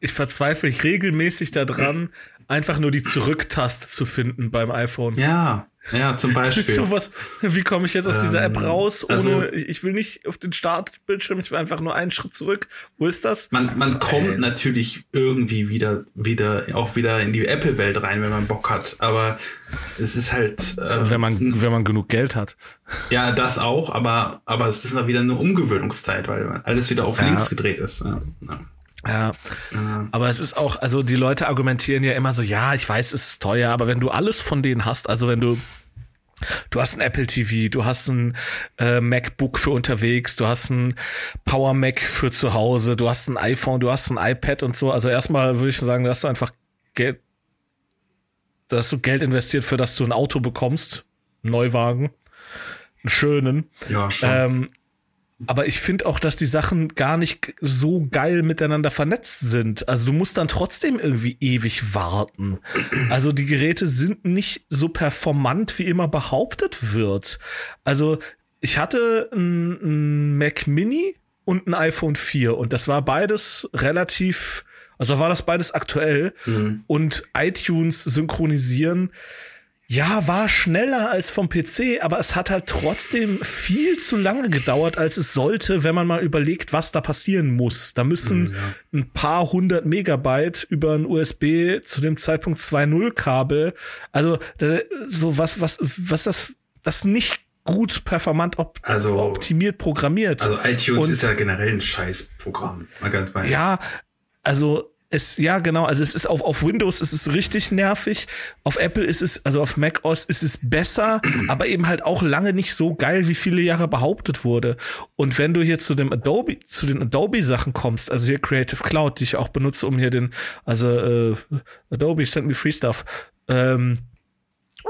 ich verzweifle ich regelmäßig daran, einfach nur die Zurücktaste zu finden beim iPhone. Ja, ja, zum Beispiel. so was, wie komme ich jetzt aus dieser App ähm, raus? Ohne, also, ich will nicht auf den Startbildschirm, ich will einfach nur einen Schritt zurück. Wo ist das? Man, man also, kommt ey. natürlich irgendwie wieder, wieder, auch wieder in die Apple-Welt rein, wenn man Bock hat. Aber es ist halt. Äh, wenn man, wenn man genug Geld hat. Ja, das auch, aber, aber es ist dann wieder eine Umgewöhnungszeit, weil alles wieder auf ja. links gedreht ist. Ja. ja. Ja, aber es ist auch, also die Leute argumentieren ja immer so, ja, ich weiß, es ist teuer, aber wenn du alles von denen hast, also wenn du Du hast ein Apple TV, du hast ein äh, MacBook für unterwegs, du hast ein Power Mac für zu Hause, du hast ein iPhone, du hast ein iPad und so. Also erstmal würde ich sagen, da hast du einfach Geld, da hast du Geld investiert, für das du ein Auto bekommst, einen Neuwagen, einen schönen. Ja, schon. Ähm, aber ich finde auch, dass die Sachen gar nicht so geil miteinander vernetzt sind. Also du musst dann trotzdem irgendwie ewig warten. Also die Geräte sind nicht so performant, wie immer behauptet wird. Also ich hatte ein, ein Mac Mini und ein iPhone 4 und das war beides relativ, also war das beides aktuell mhm. und iTunes synchronisieren ja, war schneller als vom PC, aber es hat halt trotzdem viel zu lange gedauert, als es sollte, wenn man mal überlegt, was da passieren muss. Da müssen hm, ja. ein paar hundert Megabyte über ein USB zu dem Zeitpunkt 2.0 Kabel. Also so was, was, was das, das nicht gut performant op also, optimiert programmiert. Also iTunes Und, ist ja generell ein Scheißprogramm. Mal ganz bei. Ja, also es, ja, genau, also es ist auf, auf Windows ist es richtig nervig. Auf Apple ist es, also auf Mac OS ist es besser, aber eben halt auch lange nicht so geil, wie viele Jahre behauptet wurde. Und wenn du hier zu dem Adobe, zu den Adobe Sachen kommst, also hier Creative Cloud, die ich auch benutze, um hier den, also äh, Adobe send me free stuff, ähm,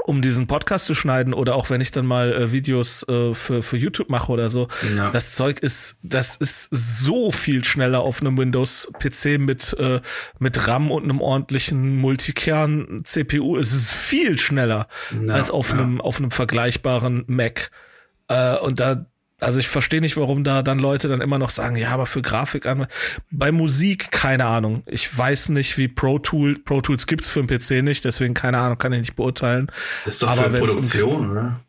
um diesen Podcast zu schneiden oder auch wenn ich dann mal äh, Videos äh, für, für YouTube mache oder so. Ja. Das Zeug ist, das ist so viel schneller auf einem Windows-PC mit, äh, mit RAM und einem ordentlichen Multikern-CPU. Es ist viel schneller ja, als auf ja. einem, auf einem vergleichbaren Mac. Äh, und da, also ich verstehe nicht, warum da dann Leute dann immer noch sagen, ja, aber für Grafik an. Bei Musik keine Ahnung. Ich weiß nicht, wie Pro Tool Pro Tools gibt's für den PC nicht, deswegen keine Ahnung, kann ich nicht beurteilen. Das ist doch aber für Produktion, um, oder?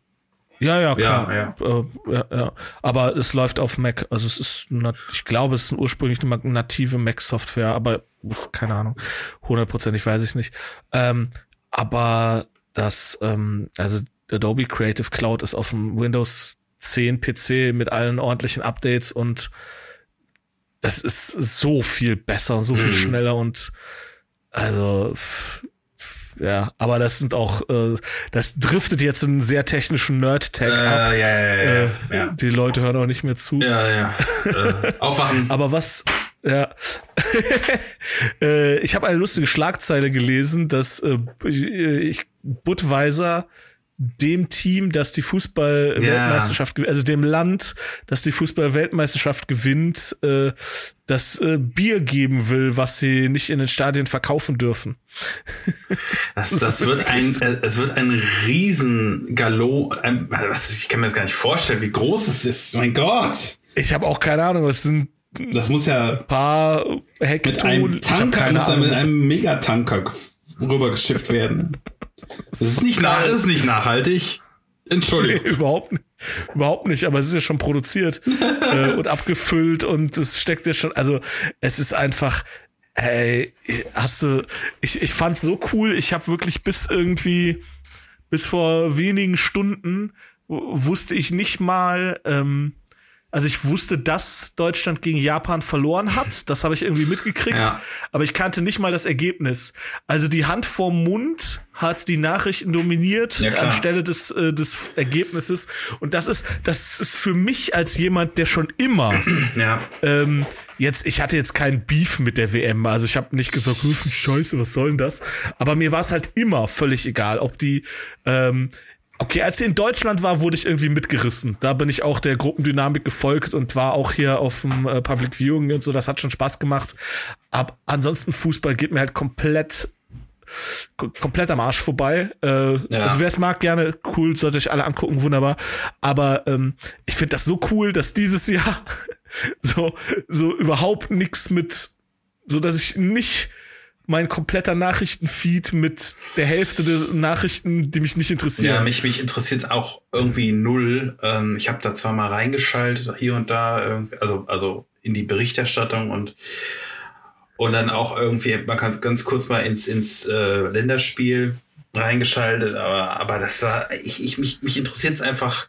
Ja, ja, klar. Ja, ja. Äh, ja, ja. Aber es läuft auf Mac. Also es ist, ich glaube, es ist ursprünglich eine native Mac-Software, aber keine Ahnung. Hundertprozentig weiß ich es nicht. Ähm, aber das, ähm, also Adobe Creative Cloud ist auf dem Windows 10 PC mit allen ordentlichen Updates und das ist so viel besser, so viel mhm. schneller und also ja, aber das sind auch, äh, das driftet jetzt in einen sehr technischen Nerd-Tag äh, ab. Ja, ja, ja, äh, ja, Die Leute hören auch nicht mehr zu. Ja, ja. äh, aufwachen. aber was, ja. äh, ich habe eine lustige Schlagzeile gelesen, dass äh, ich, Budweiser dem Team, das die Fußball-Weltmeisterschaft, yeah. also dem Land, das die Fußball-Weltmeisterschaft gewinnt, äh, das äh, Bier geben will, was sie nicht in den Stadien verkaufen dürfen. Das, das wird ein, äh, es wird ein riesen Gallo, ein, was, ich kann mir das gar nicht vorstellen, wie groß es ist. Mein Gott! Ich habe auch keine Ahnung, es sind das muss ja ein paar Hektar mit einem Tanker, muss dann mit einem Megatanker rübergeschifft werden. Das ist nicht, nach, das ist nicht nachhaltig. Entschuldigung. Nee, überhaupt nicht. Überhaupt nicht, aber es ist ja schon produziert äh, und abgefüllt und es steckt ja schon, also es ist einfach, ey, hast du, ich, ich fand's so cool, ich habe wirklich bis irgendwie, bis vor wenigen Stunden wusste ich nicht mal, ähm, also ich wusste, dass Deutschland gegen Japan verloren hat. Das habe ich irgendwie mitgekriegt. Ja. Aber ich kannte nicht mal das Ergebnis. Also die Hand vorm Mund hat die Nachrichten dominiert ja, anstelle des, äh, des Ergebnisses. Und das ist, das ist für mich als jemand, der schon immer ja. ähm, jetzt, ich hatte jetzt keinen Beef mit der WM. Also ich habe nicht gesagt, scheiße, was soll denn das? Aber mir war es halt immer völlig egal, ob die ähm, Okay, als sie in Deutschland war, wurde ich irgendwie mitgerissen. Da bin ich auch der Gruppendynamik gefolgt und war auch hier auf dem äh, Public Viewing und so. Das hat schon Spaß gemacht. Aber ansonsten Fußball geht mir halt komplett komplett am Arsch vorbei. Äh, ja. Also wer es mag, gerne cool, sollte euch alle angucken, wunderbar. Aber ähm, ich finde das so cool, dass dieses Jahr so so überhaupt nichts mit, so dass ich nicht mein kompletter Nachrichtenfeed mit der Hälfte der Nachrichten, die mich nicht interessieren. Ja, mich, mich interessiert es auch irgendwie null. Ähm, ich habe da zwar mal reingeschaltet, hier und da, also, also in die Berichterstattung und und dann auch irgendwie, man kann ganz kurz mal ins, ins äh, Länderspiel reingeschaltet, aber, aber das war, ich, ich, mich, mich interessiert es einfach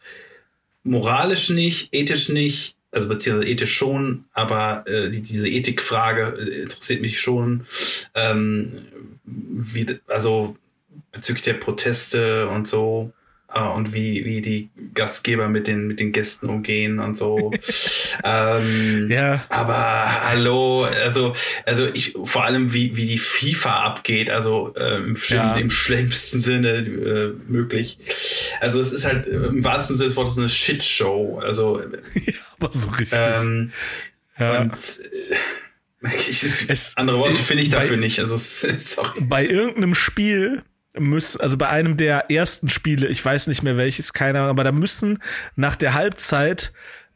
moralisch nicht, ethisch nicht, also beziehungsweise ethisch schon, aber äh, die, diese Ethikfrage äh, interessiert mich schon. Ähm, wie, also bezüglich der Proteste und so äh, und wie, wie die Gastgeber mit den, mit den Gästen umgehen und so. ähm, ja. Aber hallo, also, also ich, vor allem wie, wie die FIFA abgeht, also äh, im, ja. im schlimmsten Sinne äh, möglich. Also es ist halt im wahrsten Sinne des Wortes eine Shitshow. Also, ja, aber so richtig. Ähm, ja. Und, äh, ich, es, andere Worte finde ich dafür bei, nicht. Also sorry. Bei irgendeinem Spiel müssen, also bei einem der ersten Spiele, ich weiß nicht mehr welches, keiner, aber da müssen nach der Halbzeit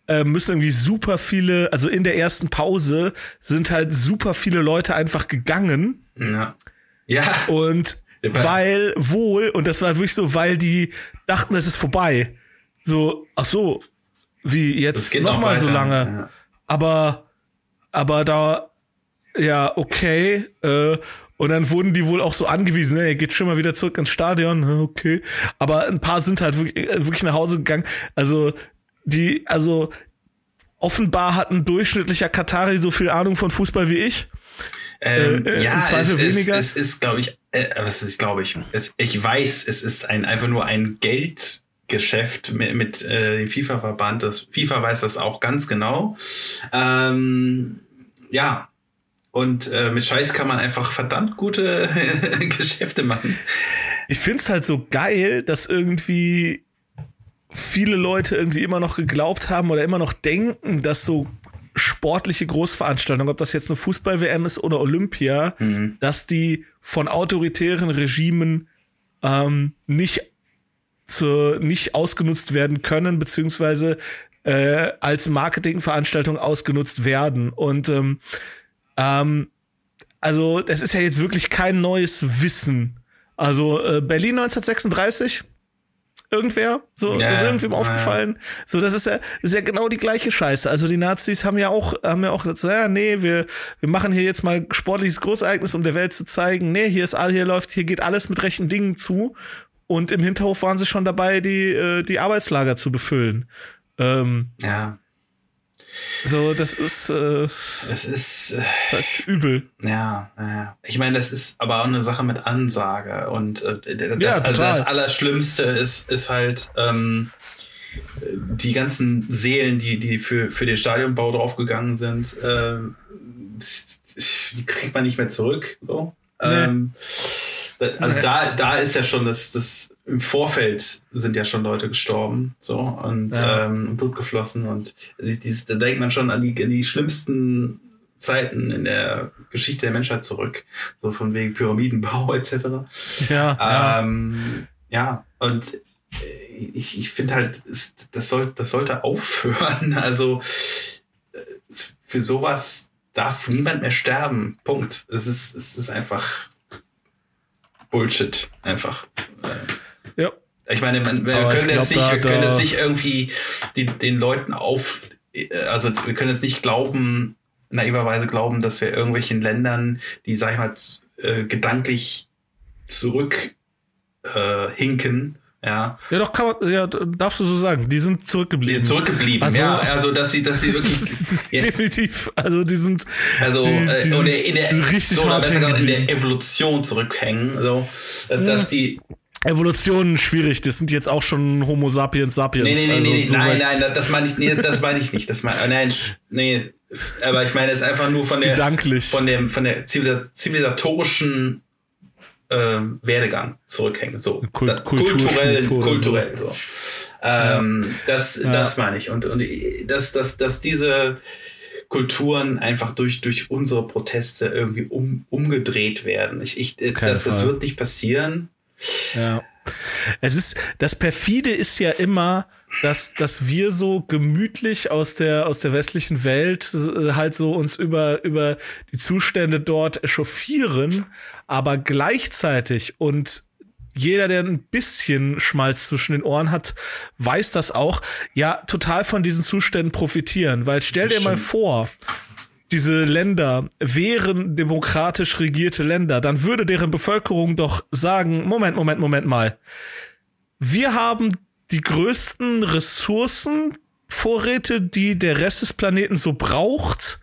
äh, müssen irgendwie super viele, also in der ersten Pause sind halt super viele Leute einfach gegangen. Ja. Ja. Und weil wohl, und das war wirklich so, weil die dachten, es ist vorbei. So, ach so, wie jetzt nochmal so lange. Ja. Aber, aber da, ja, okay, äh, und dann wurden die wohl auch so angewiesen, ne, er geht schon mal wieder zurück ins Stadion, okay. Aber ein paar sind halt wirklich, äh, wirklich nach Hause gegangen. Also, die, also, offenbar hat ein durchschnittlicher Katari so viel Ahnung von Fußball wie ich. Ähm, äh, ja, es, weniger. es, es ist, glaube ich, äh, was ist, glaube ich, es, ich weiß, es ist ein einfach nur ein Geldgeschäft mit, mit äh, dem FIFA-Verband. Das FIFA weiß das auch ganz genau. Ähm, ja, und äh, mit Scheiß kann man einfach verdammt gute Geschäfte machen. ich find's halt so geil, dass irgendwie viele Leute irgendwie immer noch geglaubt haben oder immer noch denken, dass so sportliche Großveranstaltungen, ob das jetzt eine Fußball-WM ist oder Olympia, mhm. dass die von autoritären Regimen ähm, nicht zu, nicht ausgenutzt werden können, beziehungsweise äh, als Marketingveranstaltung ausgenutzt werden. Und ähm, ähm, also das ist ja jetzt wirklich kein neues Wissen. Also äh, Berlin 1936, irgendwer? So, ja, ist irgendwem aufgefallen? So, das ist ja, das ist ja genau die gleiche Scheiße. Also die Nazis haben ja auch, haben ja auch so, ja, nee, wir, wir machen hier jetzt mal sportliches Großereignis, um der Welt zu zeigen, nee, hier ist all, hier läuft, hier geht alles mit rechten Dingen zu. Und im Hinterhof waren sie schon dabei, die, äh, die Arbeitslager zu befüllen. Ähm, ja. So, das ist, äh, das ist, äh, halt übel. Ja, ja. Ich meine, das ist aber auch eine Sache mit Ansage. Und äh, das, ja, also das Allerschlimmste ist, ist halt ähm, die ganzen Seelen, die, die für, für den Stadionbau draufgegangen sind, äh, die kriegt man nicht mehr zurück. So. Nee. Ähm, also da, da ist ja schon das, das im Vorfeld sind ja schon Leute gestorben, so und ja. ähm, Blut geflossen und dieses, da denkt man schon an die, an die schlimmsten Zeiten in der Geschichte der Menschheit zurück, so von wegen Pyramidenbau etc. Ja. Ähm, ja. ja, und ich, ich finde halt, das soll, das sollte aufhören. Also für sowas darf niemand mehr sterben. Punkt. Es ist, es ist einfach Bullshit, einfach. Ja. Ich meine, man, wir können jetzt nicht, da, wir können jetzt nicht irgendwie die, den Leuten auf, also wir können jetzt nicht glauben, naiverweise glauben, dass wir irgendwelchen Ländern, die, sag ich mal, äh, gedanklich zurück äh, hinken, ja. Ja, doch, kann man, ja, darfst du so sagen. Die sind zurückgeblieben. Die sind zurückgeblieben, also, ja. Also, dass sie, dass sie wirklich. ja. Definitiv. Also, die sind. Also, die, die äh, oder in der, richtig so, oder besser gesagt, in der Evolution zurückhängen, so. Dass, ja. dass die, Evolution schwierig, das sind jetzt auch schon Homo sapiens sapiens. Nee, nee, nee, also nee, so nein, nein, das meine ich, nee, das meine ich nicht. Das meine, nein, nee, aber ich meine es einfach nur von der, Gedanklich. von dem, von der zivilisatorischen äh, Werdegang zurückhängen. So, Kult kulturell, kulturell, so. so. Ähm, ja. Das, ja. das meine ich. Und, und dass, dass, dass diese Kulturen einfach durch, durch unsere Proteste irgendwie um, umgedreht werden. Ich, ich, das, das wird nicht passieren. Ja. Es ist, das perfide ist ja immer, dass, dass wir so gemütlich aus der, aus der westlichen Welt äh, halt so uns über, über die Zustände dort echauffieren, aber gleichzeitig und jeder, der ein bisschen Schmalz zwischen den Ohren hat, weiß das auch, ja, total von diesen Zuständen profitieren. Weil stell dir mal vor, diese Länder wären demokratisch regierte Länder, dann würde deren Bevölkerung doch sagen, Moment, Moment, Moment mal. Wir haben die größten Ressourcenvorräte, die der Rest des Planeten so braucht.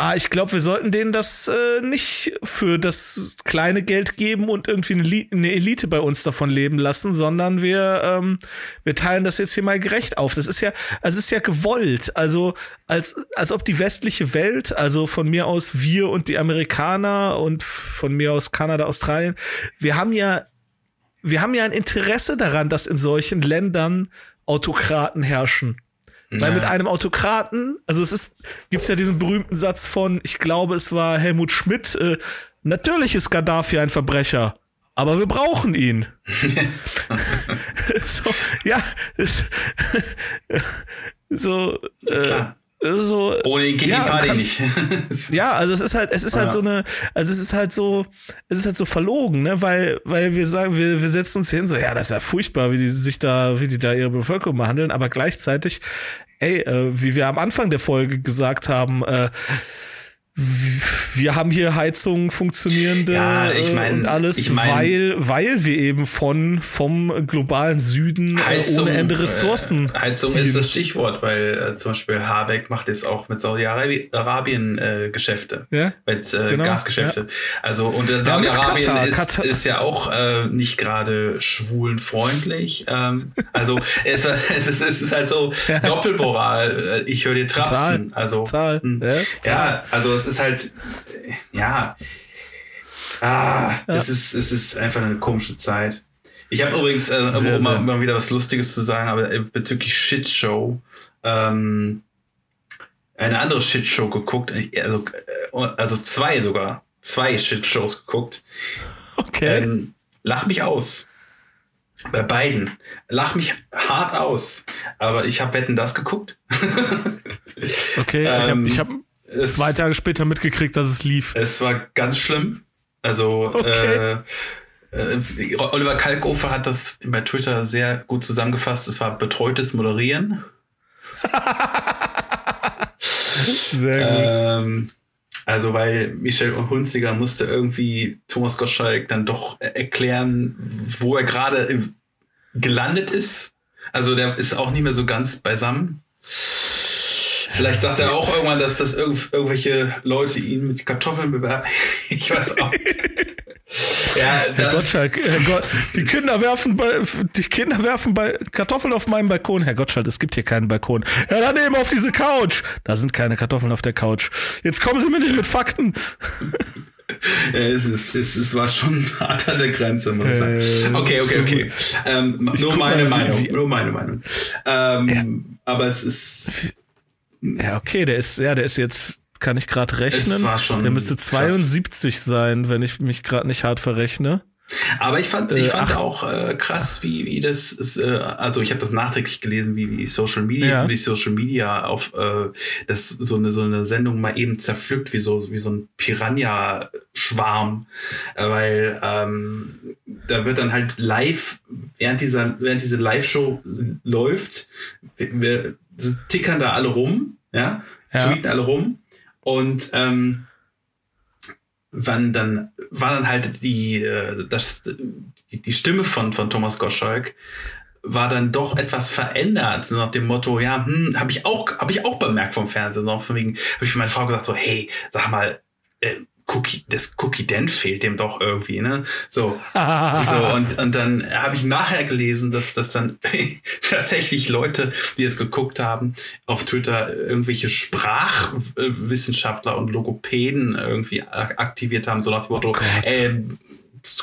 Ah, ich glaube, wir sollten denen das äh, nicht für das kleine Geld geben und irgendwie eine, eine, Elite bei uns davon leben lassen, sondern wir ähm, wir teilen das jetzt hier mal gerecht auf. Das ist ja, es ist ja gewollt. Also als als ob die westliche Welt, also von mir aus wir und die Amerikaner und von mir aus Kanada, Australien, wir haben ja wir haben ja ein Interesse daran, dass in solchen Ländern Autokraten herrschen. Ja. Weil mit einem Autokraten, also es ist, gibt's ja diesen berühmten Satz von, ich glaube, es war Helmut Schmidt, äh, natürlich ist Gaddafi ein Verbrecher, aber wir brauchen ihn. so, ja, ist, so, äh, so ohne geht ja, die Party nicht. ja, also es ist halt, es ist halt ja. so eine, also es ist halt so, es ist halt so verlogen, ne, weil, weil wir sagen, wir, wir setzen uns hin, so, ja, das ist ja furchtbar, wie die sich da, wie die da ihre Bevölkerung behandeln, aber gleichzeitig, ey, äh, wie wir am Anfang der Folge gesagt haben, äh, wir haben hier Heizungen funktionierende ja, ich mein, und alles, ich mein, weil, weil wir eben von vom globalen Süden Heizung, ohne Ende Ressourcen. Äh, Heizung ziehen. ist das Stichwort, weil äh, zum Beispiel Habeck macht jetzt auch mit Saudi-Arabien äh, Geschäfte, ja, mit äh, genau, Gasgeschäfte. Ja. Also und in Saudi-Arabien ist, ist ja auch äh, nicht gerade schwulenfreundlich. Ähm, also es, es, ist, es ist halt so Doppelmoral. Äh, ich höre dir trapsen. Total, also total. Hm. Ja, total. ja, also es ist halt, ja, Ah, ja. es ist, es ist einfach eine komische Zeit. Ich habe übrigens, äh, sehr, um mal, mal, wieder was Lustiges zu sagen, aber äh, bezüglich Shitshow, ähm, eine andere Shitshow geguckt, äh, also, äh, also zwei sogar, zwei Shitshows geguckt. Okay. Ähm, lach mich aus. Bei beiden. Lach mich hart aus. Aber ich habe Wetten das geguckt. okay, ähm, ich habe hab zwei Tage später mitgekriegt, dass es lief. Es war ganz schlimm. Also okay. äh, äh, Oliver Kalkofer hat das bei Twitter sehr gut zusammengefasst. Es war betreutes Moderieren. sehr gut. Ähm, also weil Michel Hunziger musste irgendwie Thomas Gottschalk dann doch erklären, wo er gerade gelandet ist. Also der ist auch nicht mehr so ganz beisammen. Vielleicht sagt er auch irgendwann, dass das irgendw irgendwelche Leute ihn mit Kartoffeln bewerben. Ich weiß auch. Ja, Herr Gottschalk, Herr Gott, die Kinder werfen bei, die Kinder werfen bei Kartoffeln auf meinem Balkon. Herr Gottschalk, es gibt hier keinen Balkon. Ja, dann eben auf diese Couch. Da sind keine Kartoffeln auf der Couch. Jetzt kommen Sie mir nicht mit Fakten. Ja, es, ist, es, es war schon hart an der Grenze, muss ich sagen. Äh, okay, okay, okay. Ähm, nur meine Meinung. Nur meine Meinung. Ähm, ja. Aber es ist. Ja, okay, der ist, ja, der ist jetzt kann ich gerade rechnen. Es war schon der müsste 72 krass. sein, wenn ich mich gerade nicht hart verrechne. Aber ich fand, ich äh, fand auch äh, krass, wie, wie das ist, äh, also ich habe das nachträglich gelesen, wie, wie Social Media, ja. wie Social Media auf äh, das so eine so eine Sendung mal eben zerpflückt, wie so wie so ein Piranha-Schwarm, äh, weil ähm, da wird dann halt live während dieser während diese Live-Show läuft, wir tickern da alle rum, ja, ja. tweeten alle rum und ähm, wann dann war dann halt die äh, das die, die Stimme von von Thomas Gottschalk war dann doch etwas verändert nach dem Motto ja hm, habe ich auch habe ich auch bemerkt vom Fernsehen so von wegen habe ich für meine Frau gesagt so hey sag mal äh, Cookie, das Cookie Dent fehlt dem doch irgendwie, ne? So, so und und dann habe ich nachher gelesen, dass dass dann tatsächlich Leute, die es geguckt haben, auf Twitter irgendwelche Sprachwissenschaftler und Logopäden irgendwie aktiviert haben, so nach dem Motto, oh äh,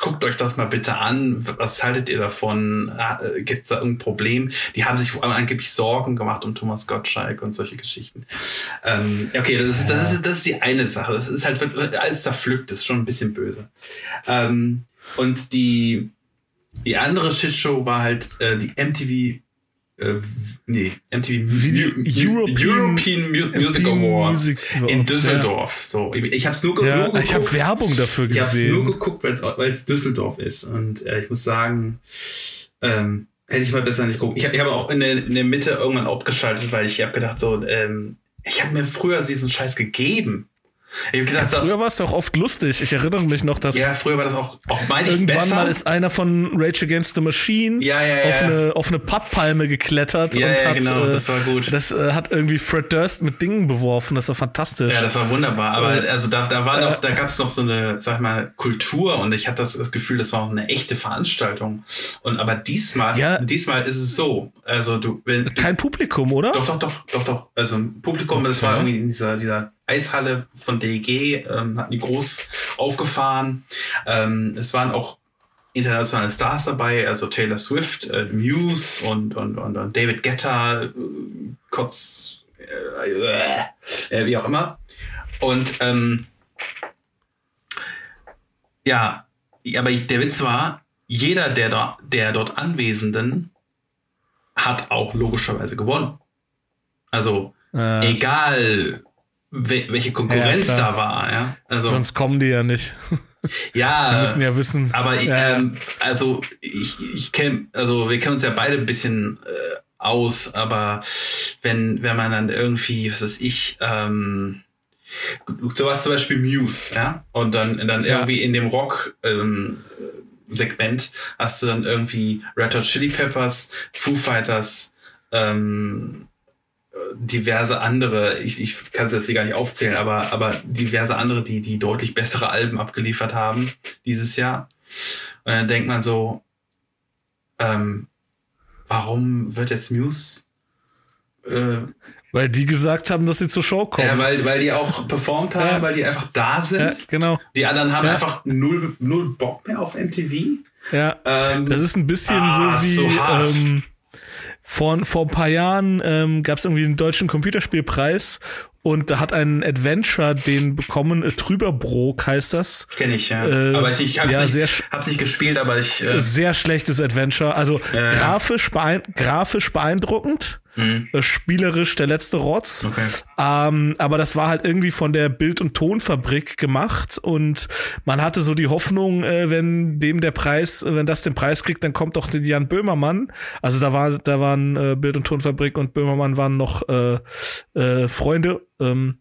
guckt euch das mal bitte an. Was haltet ihr davon? Äh, Gibt es da irgendein Problem? Die haben sich vor allem angeblich Sorgen gemacht um Thomas Gottschalk und solche Geschichten. Ähm, okay, das ist, das, ist, das ist die eine Sache. Das ist halt alles zerpflückt, das ist schon ein bisschen böse. Ähm, und die, die andere Shitshow war halt äh, die MTV äh, nee, MTV Video, European, European Music Awards Music in Düsseldorf. Ja. So, ich, ich habe es nur, ja, nur geguckt. Ich habe Werbung dafür gesehen. Ich habe nur geguckt, weil es Düsseldorf ist. Und äh, ich muss sagen, ähm, hätte ich mal besser nicht gucken. Ich habe hab auch in der, in der Mitte irgendwann abgeschaltet, weil ich habe gedacht so, ähm, ich habe mir früher diesen Scheiß gegeben. Gedacht, ja, früher war es doch oft lustig. Ich erinnere mich noch, dass. Ja, früher war das auch, auch meine ich Irgendwann besser. mal ist einer von Rage Against the Machine ja, ja, ja. Auf, eine, auf eine Papppalme geklettert ja, und ja, hat. Genau, äh, das war gut. Das äh, hat irgendwie Fred Durst mit Dingen beworfen. Das war fantastisch. Ja, das war wunderbar. Aber also da, da war noch, da gab es noch so eine, sag mal, Kultur und ich hatte das, das Gefühl, das war auch eine echte Veranstaltung. Und aber diesmal, ja. diesmal ist es so. Also du, wenn. Kein Publikum, oder? Doch, doch, doch, doch, doch. Also Publikum, okay. das war irgendwie in dieser, dieser Eishalle von DEG, ähm, hatten die groß aufgefahren. Ähm, es waren auch internationale Stars dabei, also Taylor Swift, äh, Muse und, und, und, und David Guetta, äh, kurz, äh, äh, wie auch immer. Und ähm, ja, aber der Witz war, jeder der, da, der dort Anwesenden hat auch logischerweise gewonnen. Also äh. egal welche Konkurrenz ja, da war. Ja? Also, Sonst kommen die ja nicht. Ja, wir müssen ja wissen. Aber ja, ähm, also ich, ich kenne, also wir kennen uns ja beide ein bisschen äh, aus, aber wenn wenn man dann irgendwie, was weiß ich, ähm, sowas zum Beispiel Muse, ja, und dann dann irgendwie in dem Rock ähm, Segment hast du dann irgendwie Red Hot Chili Peppers, Foo Fighters, ähm, diverse andere, ich, ich kann es jetzt hier gar nicht aufzählen, aber, aber diverse andere, die, die deutlich bessere Alben abgeliefert haben dieses Jahr. Und dann denkt man so, ähm, warum wird jetzt Muse äh, Weil die gesagt haben, dass sie zur Show kommen. Ja, weil, weil die auch performt haben, ja. weil die einfach da sind. Ja, genau. Die anderen haben ja. einfach null, null Bock mehr auf MTV. Ja. Ähm, das ist ein bisschen ah, so wie so ähm, vor, vor ein paar Jahren ähm, gab es irgendwie einen deutschen Computerspielpreis und da hat ein Adventure den bekommen, äh, Trüberbrook heißt das. Kenne ich, ja. Äh, aber ich, ich hab's, ja, nicht, sehr, hab's nicht gespielt, aber ich. Äh, sehr schlechtes Adventure. Also äh, grafisch, beein grafisch beeindruckend. Mhm. Äh, spielerisch der letzte Rotz. Okay. Ähm, aber das war halt irgendwie von der Bild- und Tonfabrik gemacht und man hatte so die Hoffnung, äh, wenn dem der Preis, wenn das den Preis kriegt, dann kommt doch Jan Böhmermann. Also da war, da waren äh, Bild- und Tonfabrik und Böhmermann waren noch äh, äh, Freunde. Ähm,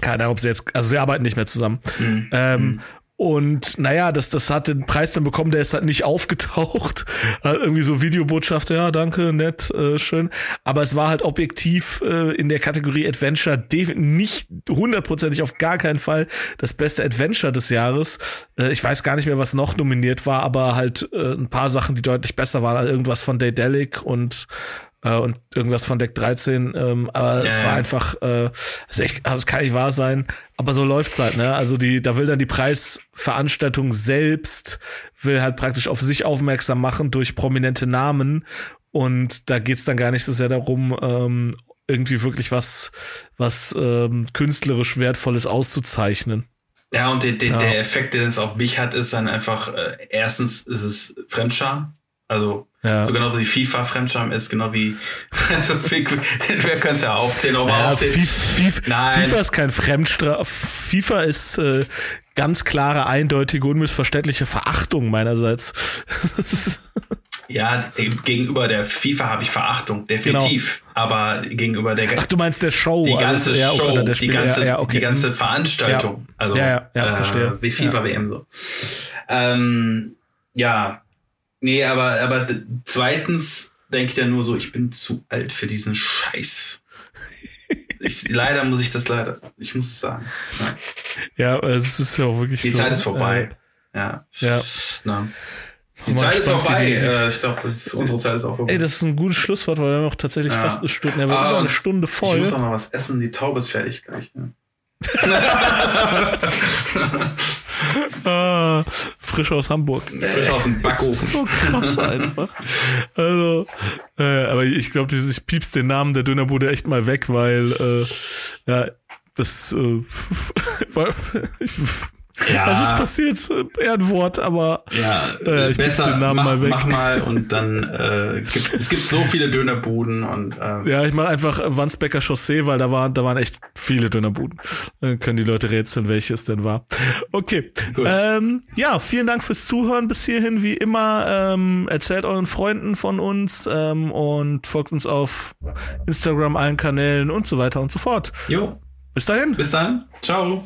keine Ahnung, ob sie jetzt, also sie arbeiten nicht mehr zusammen. Mhm. Ähm, mhm. Und naja, das, das hat den Preis dann bekommen, der ist halt nicht aufgetaucht. Hat irgendwie so Videobotschaft, ja, danke, nett, äh, schön. Aber es war halt objektiv äh, in der Kategorie Adventure nicht hundertprozentig auf gar keinen Fall das beste Adventure des Jahres. Äh, ich weiß gar nicht mehr, was noch nominiert war, aber halt äh, ein paar Sachen, die deutlich besser waren. Also irgendwas von Daedalic und und irgendwas von Deck 13. Ähm, aber yeah. es war einfach, äh, also echt, also es kann nicht wahr sein. Aber so läuft's halt, ne? Also die, da will dann die Preisveranstaltung selbst will halt praktisch auf sich aufmerksam machen durch prominente Namen. Und da geht's dann gar nicht so sehr darum, ähm, irgendwie wirklich was, was ähm, künstlerisch Wertvolles auszuzeichnen. Ja, und die, die, ja. der Effekt, den es auf mich hat, ist dann einfach, äh, erstens ist es Fremdscham. Also ja. So genau wie FIFA Fremdscham ist, genau wie also, wir können es ja aufzählen, aber ja, aufzählen. FIFA, FIFA ist kein Fremdstraf. FIFA ist äh, ganz klare, eindeutige, unmissverständliche Verachtung meinerseits. ja, gegenüber der FIFA habe ich Verachtung, definitiv. Genau. Aber gegenüber der Ach, du meinst der Show, die ganze also, Show, ja, die ganze, ja, okay. die ganze Veranstaltung, also ja, ja, verstehe. wie FIFA WM so. Ähm, ja, Nee, aber, aber zweitens denke ich dann nur so, ich bin zu alt für diesen Scheiß. Ich, leider muss ich das leider, ich muss es sagen. Ja, es ist ja auch wirklich Die so. Die Zeit ist vorbei. Äh, ja. Ja. Na. Die Zeit ist vorbei. Äh, ich glaube, unsere Zeit ist auch vorbei. Ey, das ist ein gutes Schlusswort, weil wir haben auch tatsächlich ja. fast eine Stunde, ja, wir ah, eine Stunde voll. Ich muss noch mal was essen, die Taube ist fertig gleich. Ne? Ah, frisch aus Hamburg. Frisch aus dem Backofen. so krass einfach. Also, äh, aber ich glaube, ich piepst den Namen der Dönerbude echt mal weg, weil äh, ja, das äh, ich, ja. Was ist passiert? Eher ein Wort, aber ja, äh, ich besser den Namen mach, mal weg. Mach mal und dann äh, gibt, es gibt so viele Dönerbuden und äh, ja, ich mache einfach Wandsbecker Chaussee, weil da waren da waren echt viele Dönerbuden. Dann können die Leute rätseln, welche es denn war. Okay, Gut. Ähm, ja, vielen Dank fürs Zuhören bis hierhin. Wie immer ähm, erzählt euren Freunden von uns ähm, und folgt uns auf Instagram, allen Kanälen und so weiter und so fort. Jo. Bis dahin. Bis dann. Ciao.